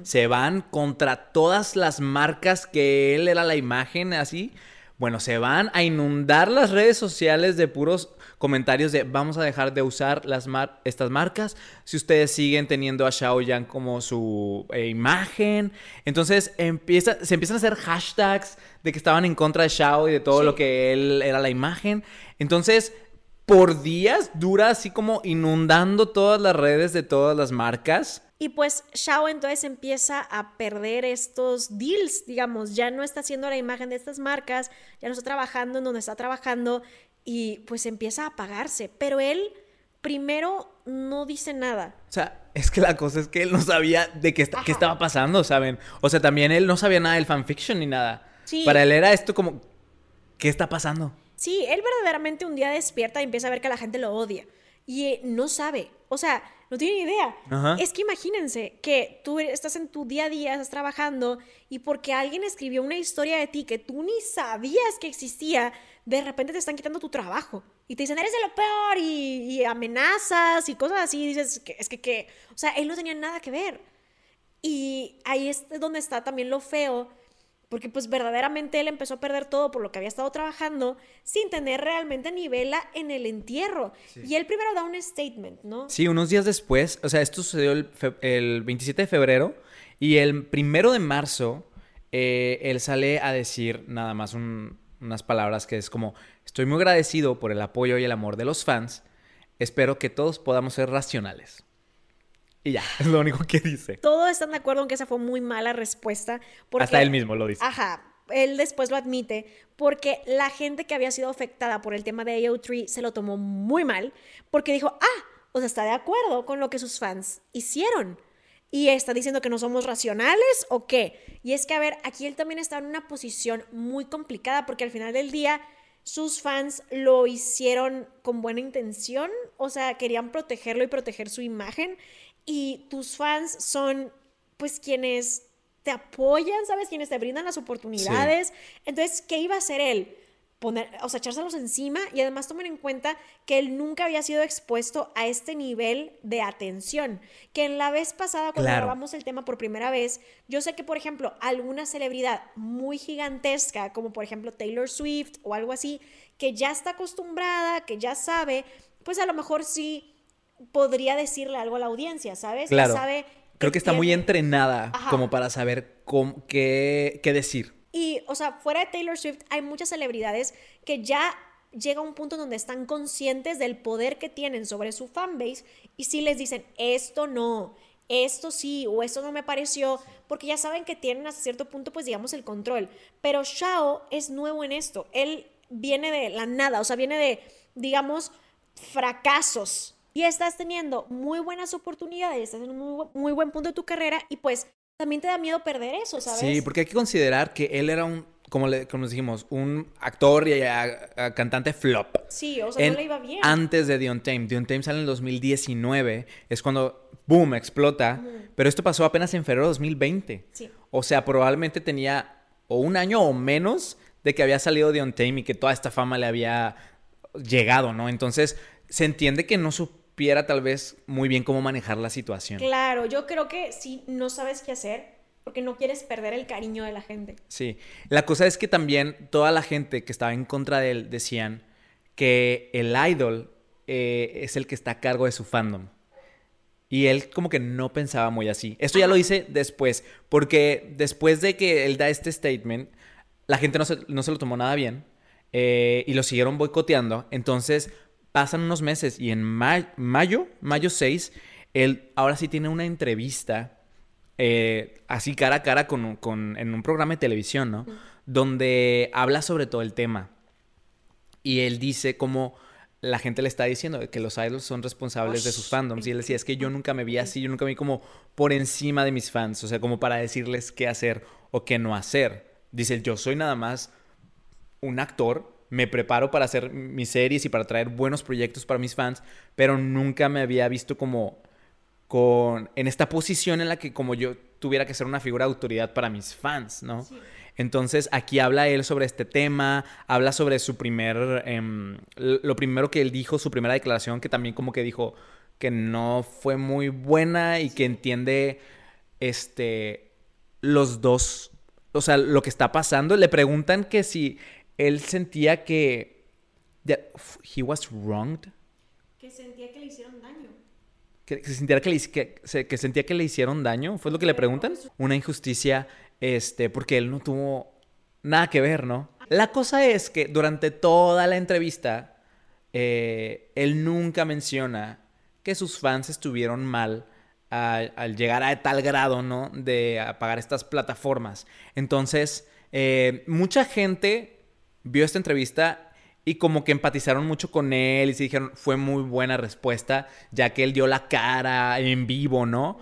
Se van contra todas las marcas que él era la imagen así Bueno, se van a inundar las redes sociales de puros comentarios de vamos a dejar de usar las estas marcas si ustedes siguen teniendo a Xiaoyan como su eh, imagen. Entonces empieza, se empiezan a hacer hashtags de que estaban en contra de Xiao y de todo lo que él era la imagen. Entonces, por días dura así como inundando todas las redes de todas las marcas. Y pues Shao entonces empieza a perder estos deals, digamos, ya no está haciendo la imagen de estas marcas, ya no está trabajando en donde está trabajando y pues empieza a apagarse. Pero él primero no dice nada. O sea, es que la cosa es que él no sabía de qué, qué estaba pasando, ¿saben? O sea, también él no sabía nada del fanfiction ni nada. Sí. Para él era esto como, ¿qué está pasando? Sí, él verdaderamente un día despierta y empieza a ver que la gente lo odia. Y eh, no sabe. O sea, no tiene ni idea. Es que imagínense que tú estás en tu día a día, estás trabajando y porque alguien escribió una historia de ti que tú ni sabías que existía, de repente te están quitando tu trabajo y te dicen, eres de lo peor y, amenazas y cosas así. Y dices, que, es que, que, o sea, él no tenía nada que ver. Y ahí es donde está también lo feo porque pues verdaderamente él empezó a perder todo por lo que había estado trabajando sin tener realmente ni vela en el entierro. Y él primero da un statement, ¿no? Sí, unos días después, o sea, esto sucedió el, 27 de febrero y el primero de marzo eh, él sale a decir nada más unas palabras que es como, estoy muy agradecido por el apoyo y el amor de los fans, espero que todos podamos ser racionales. Y ya, es lo único que dice. Todos están de acuerdo en que esa fue muy mala respuesta. Hasta él mismo lo dice. Ajá, él después lo admite, porque la gente que había sido afectada por el tema de AO3 se lo tomó muy mal, porque dijo, ah, o sea, está de acuerdo con lo que sus fans hicieron. Y está diciendo que no somos racionales o qué. Y es que, a ver, aquí él también está en una posición muy complicada, porque al final del día sus fans lo hicieron con buena intención, o sea, querían protegerlo y proteger su imagen y tus fans son pues quienes te apoyan, ¿sabes? Quienes te brindan las oportunidades. Entonces, ¿qué iba a hacer él? Poner, o sea, echárselos encima y además tomen en cuenta que él nunca había sido expuesto a este nivel de atención. Que en la vez pasada, cuando grabamos el tema por primera vez, yo sé que, por ejemplo, alguna celebridad muy gigantesca, como por ejemplo Taylor Swift o algo así, que ya está acostumbrada, que ya sabe, pues a lo mejor sí podría decirle algo a la audiencia, ¿sabes? Claro. sabe Creo que está muy entrenada como para saber cómo, qué, qué decir. Y, o sea, fuera de Taylor Swift, hay muchas celebridades que ya llega un punto donde están conscientes del poder que tienen sobre su fanbase y si les dicen, esto no, esto sí o esto no me pareció, porque ya saben que tienen hasta cierto punto, pues digamos, el control. Pero Shao es nuevo en esto. Él viene de la nada, o sea, viene de, digamos, fracasos y estás teniendo muy buenas oportunidades, estás en un muy, buen punto de tu carrera y pues también te da miedo perder eso, ¿sabes? Sí, porque hay que considerar que él era un, como, le, como dijimos, un actor y cantante flop. Sí, o sea, no le iba bien. Antes de The Tame. The Tame sale en el 2019, es cuando, boom, explota. Pero esto pasó apenas en febrero de 2020. Sí. O sea, probablemente tenía o un año o menos de que había salido The Tame y que toda esta fama le había llegado, ¿no? Entonces, se entiende que no supo tal vez muy bien cómo manejar la situación. Claro, yo creo que si no sabes qué hacer, porque no quieres perder el cariño de la gente. Sí, la cosa es que también toda la gente que estaba en contra de él decían que el idol eh, es el que está a cargo de su fandom. Y él como que no pensaba muy así. Esto ya lo hice después, porque después de que él da este statement, la gente no se, no se lo tomó nada bien eh, y lo siguieron boicoteando. Entonces Pasan unos meses y en mayo, mayo 6, él ahora sí tiene una entrevista eh, así cara a cara con, en un programa de televisión, ¿no? Donde habla sobre todo el tema. Y él dice como la gente le está diciendo que los idols son responsables de sus fandoms. Y él decía, es que yo nunca me vi así, yo nunca me vi como por encima de mis fans, o sea, como para decirles qué hacer o qué no hacer. Dice, yo soy nada más un actor me preparo para hacer mis series y para traer buenos proyectos para mis fans, pero nunca me había visto como con en esta posición en la que como yo tuviera que ser una figura de autoridad para mis fans, ¿no? Entonces aquí habla él sobre este tema, habla sobre su primer, em, lo primero que él dijo, su primera declaración, que también como que dijo que no fue muy buena y que entiende, este, los dos, o sea, lo que está pasando. Le preguntan que si él sentía que that he was wronged, Que sentía que le hicieron daño. que, que sentía que, le, que, que sentía que le hicieron daño, ¿fue lo que le preguntan? Una injusticia, este, porque él no tuvo nada que ver, ¿no? La cosa es que durante toda la entrevista, eh, él nunca menciona que sus fans estuvieron mal al, al llegar a tal grado, ¿no? De apagar estas plataformas. Entonces, eh, mucha gente vio esta entrevista y como que empatizaron mucho con él y se dijeron, fue muy buena respuesta, ya que él dio la cara en vivo, ¿no?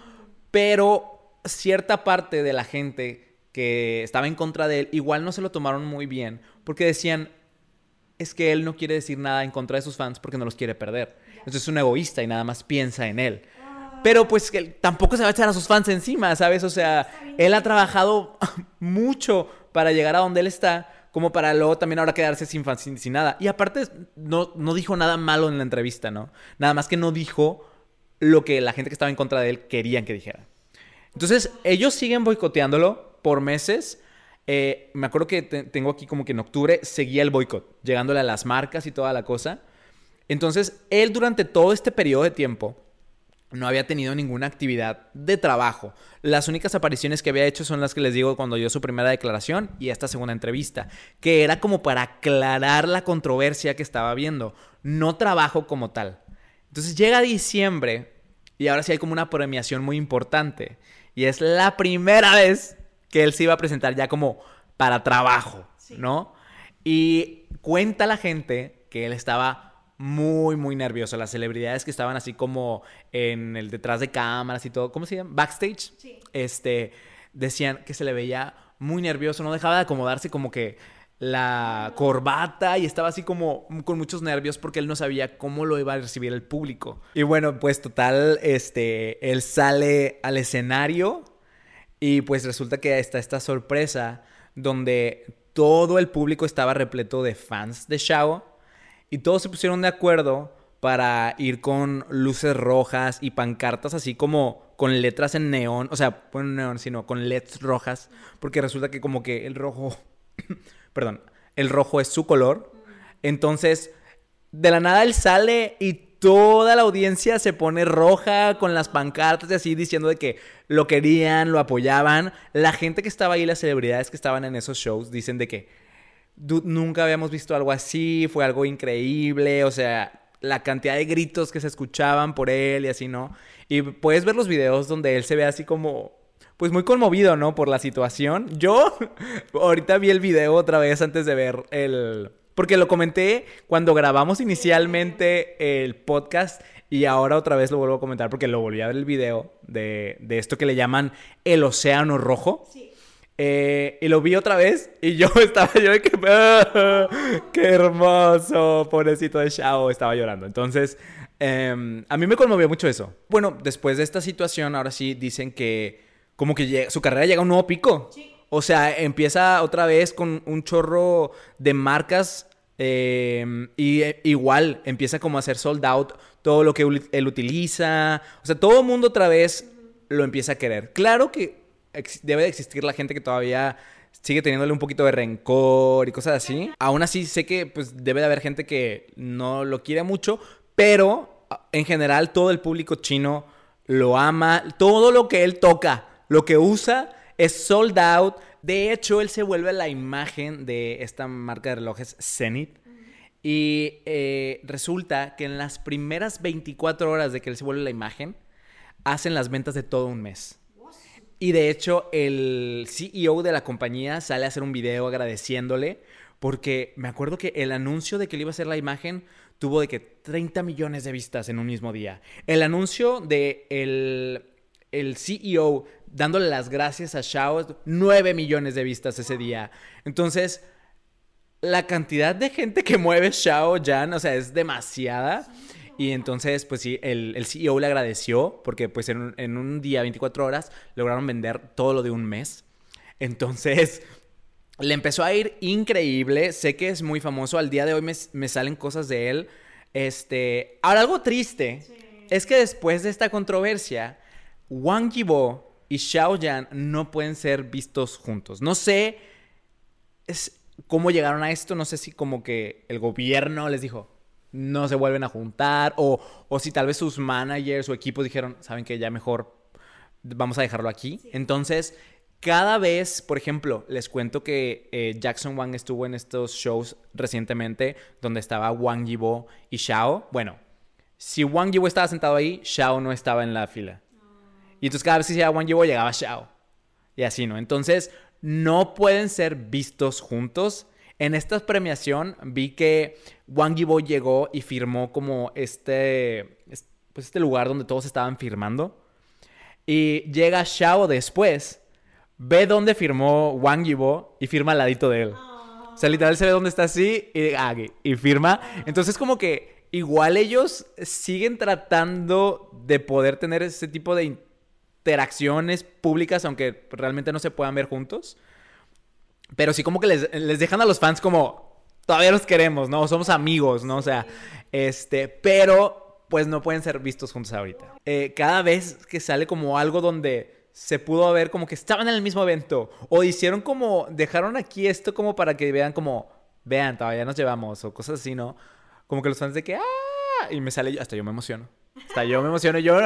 Pero cierta parte de la gente que estaba en contra de él igual no se lo tomaron muy bien, porque decían, es que él no quiere decir nada en contra de sus fans porque no los quiere perder. Entonces es un egoísta y nada más piensa en él. Pero pues él tampoco se va a echar a sus fans encima, ¿sabes? O sea, él ha trabajado mucho para llegar a donde él está, como para luego también ahora quedarse sin sin, sin nada. Y aparte, no, no dijo nada malo en la entrevista, ¿no? Nada más que no dijo lo que la gente que estaba en contra de él querían que dijera. Entonces, ellos siguen boicoteándolo por meses. Eh, me acuerdo que te- tengo aquí como que en octubre seguía el boicot, llegándole a las marcas y toda la cosa. Entonces, él durante todo este periodo de tiempo no había tenido ninguna actividad de trabajo. Las únicas apariciones que había hecho son las que les digo cuando dio su primera declaración y esta segunda entrevista, que era como para aclarar la controversia que estaba viendo, no trabajo como tal. Entonces llega diciembre y ahora sí hay como una premiación muy importante y es la primera vez que él se iba a presentar ya como para trabajo, ¿no? Y cuenta la gente que él estaba muy, muy nervioso. Las celebridades que estaban así como en el detrás de cámaras y todo, ¿cómo se llama? Backstage. Sí. Este, decían que se le veía muy nervioso, no dejaba de acomodarse como que la corbata y estaba así como con muchos nervios porque él no sabía cómo lo iba a recibir el público. Y bueno, pues total, este, él sale al escenario y pues resulta que está esta sorpresa donde todo el público estaba repleto de fans de Shao y todos se pusieron de acuerdo para ir con luces rojas y pancartas así como con letras en neón, o sea, no en neón, sino con LEDs rojas, porque resulta que como que el rojo, perdón, el rojo es su color. Entonces, de la nada él sale y toda la audiencia se pone roja con las pancartas y así diciendo de que lo querían, lo apoyaban. La gente que estaba ahí, las celebridades que estaban en esos shows, dicen de que "Du- nunca habíamos visto algo así, fue algo increíble, o sea, la cantidad de gritos que se escuchaban por él y así, ¿no? Y puedes ver los videos donde él se ve así como, pues muy conmovido, ¿no? Por la situación. Yo ahorita vi el video otra vez antes de ver el... Porque lo comenté cuando grabamos inicialmente el podcast y ahora otra vez lo vuelvo a comentar porque lo volví a ver el video de, de esto que le llaman el océano rojo. Sí. Eh, y lo vi otra vez y yo estaba yo de que "Ah, qué hermoso, pobrecito de Shao, estaba llorando. Entonces, em, a mí me conmovió mucho eso. Bueno, después de esta situación, ahora sí dicen que como que llega- su carrera llega a un nuevo pico. Sí. O sea, empieza otra vez con un chorro de marcas em, y eh, igual empieza como a hacer sold out todo lo que él utiliza. O sea, todo el mundo otra vez lo empieza a querer. Claro que debe de existir la gente que todavía sigue teniéndole un poquito de rencor y cosas así. Aún así sé que pues debe de haber gente que no lo quiere mucho, pero a- en general todo el público chino lo ama. Todo lo que él toca, lo que usa es sold out. De hecho, él se vuelve la imagen de esta marca de relojes Zenith. Y eh, resulta que en las primeras 24 horas de que él se vuelve la imagen, hacen las ventas de todo un mes. Y de hecho, el CEO de la compañía sale a hacer un video agradeciéndole porque me acuerdo que el anuncio de que él iba a hacer la imagen tuvo de que 30 millones de vistas en un mismo día. El anuncio de el, el CEO dándole las gracias a Shao, 9 millones de vistas ese día. Entonces, la cantidad de gente que mueve Shao Yan, o sea, es demasiada. Y entonces, pues sí, el, el CEO le agradeció porque pues en un, en un día, 24 horas, lograron vender todo lo de un mes. Entonces, le empezó a ir increíble. Sé que es muy famoso. Al día de hoy me, me salen cosas de él. Este, ahora algo triste es que después de esta controversia, Wang Yibo y Xiao Yan no pueden ser vistos juntos. No sé, es, cómo llegaron a esto. No sé si como que el gobierno les dijo, no se vuelven a juntar. O, o si tal vez sus managers o equipos dijeron, saben que ya mejor vamos a dejarlo aquí. Entonces, cada vez, por ejemplo, les cuento que eh, Jackson Wang estuvo en estos shows recientemente donde estaba Wang Yibo y Shao. Bueno, si Wang Yibo estaba sentado ahí, Shao no estaba en la fila. Y entonces cada vez que llegaba Wang Yibo, llegaba Shao. Y así, ¿no? Entonces, no pueden ser vistos juntos. En esta premiación vi que Wang Yibo llegó y firmó como este, pues este lugar donde todos estaban firmando. Y llega Shao después, ve dónde firmó Wang Yibo y firma al ladito de él. O sea, literal se ve dónde está así y, ah, y firma. Entonces como que igual ellos siguen tratando de poder tener ese tipo de interacciones públicas, aunque realmente no se puedan ver juntos. Pero sí como que les, les dejan a los fans como, todavía los queremos, ¿no? Somos amigos, ¿no? O sea, este, pero pues no pueden ser vistos juntos ahorita. Eh, cada vez que sale como algo donde se pudo ver como que estaban en el mismo evento o hicieron como, dejaron aquí esto como para que vean como, vean, todavía nos llevamos o cosas así, ¿no? Como que los fans de que, ¡ah! Y me sale, hasta yo me emociono. Hasta yo me emociono. Yo,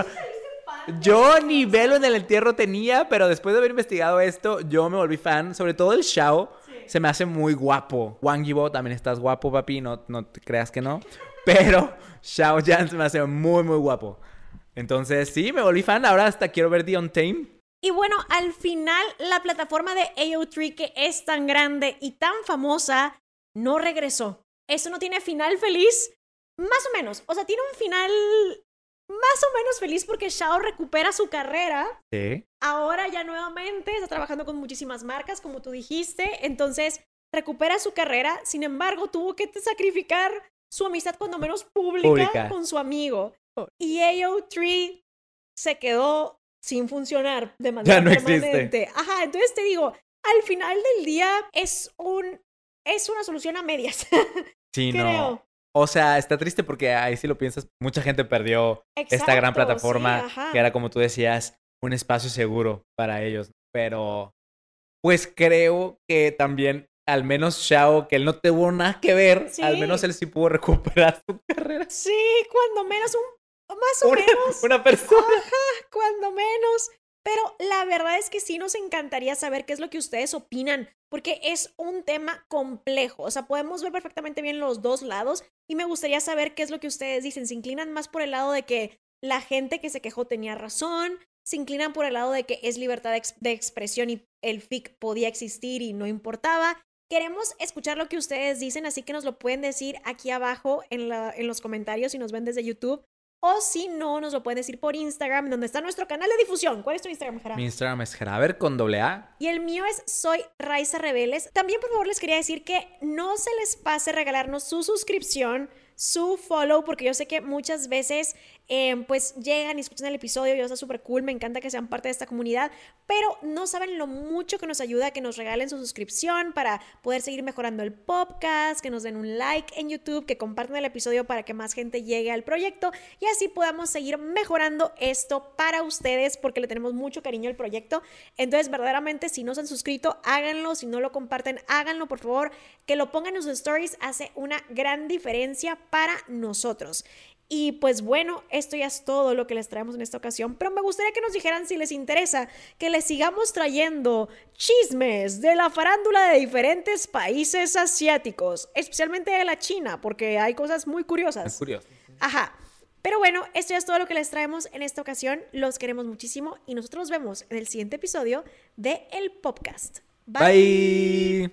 yo ni velo en el entierro tenía, pero después de haber investigado esto, yo me volví fan. Sobre todo el Shao. Se me hace muy guapo. Wang Yibo también estás guapo, papi. No, no te creas que no. Pero Shao Jan se me hace muy, muy guapo. Entonces, sí, me volví fan. Ahora hasta quiero ver The Untamed. Y bueno, al final, la plataforma de AO3, que es tan grande y tan famosa, no regresó. Eso no tiene final feliz. Más o menos. O sea, tiene un final más o menos feliz porque Shao recupera su carrera. Sí. Ahora ya nuevamente está trabajando con muchísimas marcas, como tú dijiste. Entonces, recupera su carrera. Sin embargo, tuvo que sacrificar su amistad cuando menos pública, con su amigo. Y AO3 se quedó sin funcionar de manera Ya no permanente. existe. Ajá, entonces te digo, al final del día es un es una solución a medias. Sí, creo. no. O sea, está triste porque ahí si lo piensas, mucha gente perdió esta gran plataforma sí, que era, como tú decías, un espacio seguro para ellos. Pero, pues creo que también, al menos Shao, que él no tuvo nada que ver, al Sí. menos él sí pudo recuperar su carrera. Sí, cuando menos un más o Una, menos. una persona. Ajá, cuando menos. Pero la verdad es que sí nos encantaría saber qué es lo que ustedes opinan, porque es un tema complejo. O sea, podemos ver perfectamente bien los dos lados y me gustaría saber qué es lo que ustedes dicen. ¿Se inclinan más por el lado de que la gente que se quejó tenía razón? ¿Se inclinan por el lado de que es libertad de, ex- de expresión y el FIC podía existir y no importaba? Queremos escuchar lo que ustedes dicen, así que nos lo pueden decir aquí abajo en, en los comentarios si nos ven desde YouTube. O si no, nos lo pueden decir por Instagram, donde está nuestro canal de difusión. ¿Cuál es tu Instagram, Jara? Mi Instagram es Jaraber con doble A. Y el mío es Soy Raiza Rebeles. También, por favor, les quería decir que no se les pase regalarnos su suscripción, su follow, porque yo sé que muchas veces eh, pues llegan y escuchan el episodio y está súper cool, me encanta que sean parte de esta comunidad, pero no saben lo mucho que nos ayuda que nos regalen su suscripción para poder seguir mejorando el podcast, que nos den un like en YouTube, que compartan el episodio para que más gente llegue al proyecto y así podamos seguir mejorando esto para ustedes porque le tenemos mucho cariño al proyecto. Entonces, verdaderamente, si no se han suscrito, háganlo, si no lo comparten, háganlo, por favor, que lo pongan en sus stories, hace una gran diferencia para nosotros. Y pues bueno, esto ya es todo lo que les traemos en esta ocasión, pero me gustaría que nos dijeran si les interesa que les sigamos trayendo chismes de la farándula de diferentes países asiáticos, especialmente de la China, porque hay cosas muy Es curiosas. curioso. Ajá. Pero bueno, esto ya es todo lo que les traemos en esta ocasión. Los queremos muchísimo y nosotros nos vemos en el siguiente episodio de El Podcast. Bye.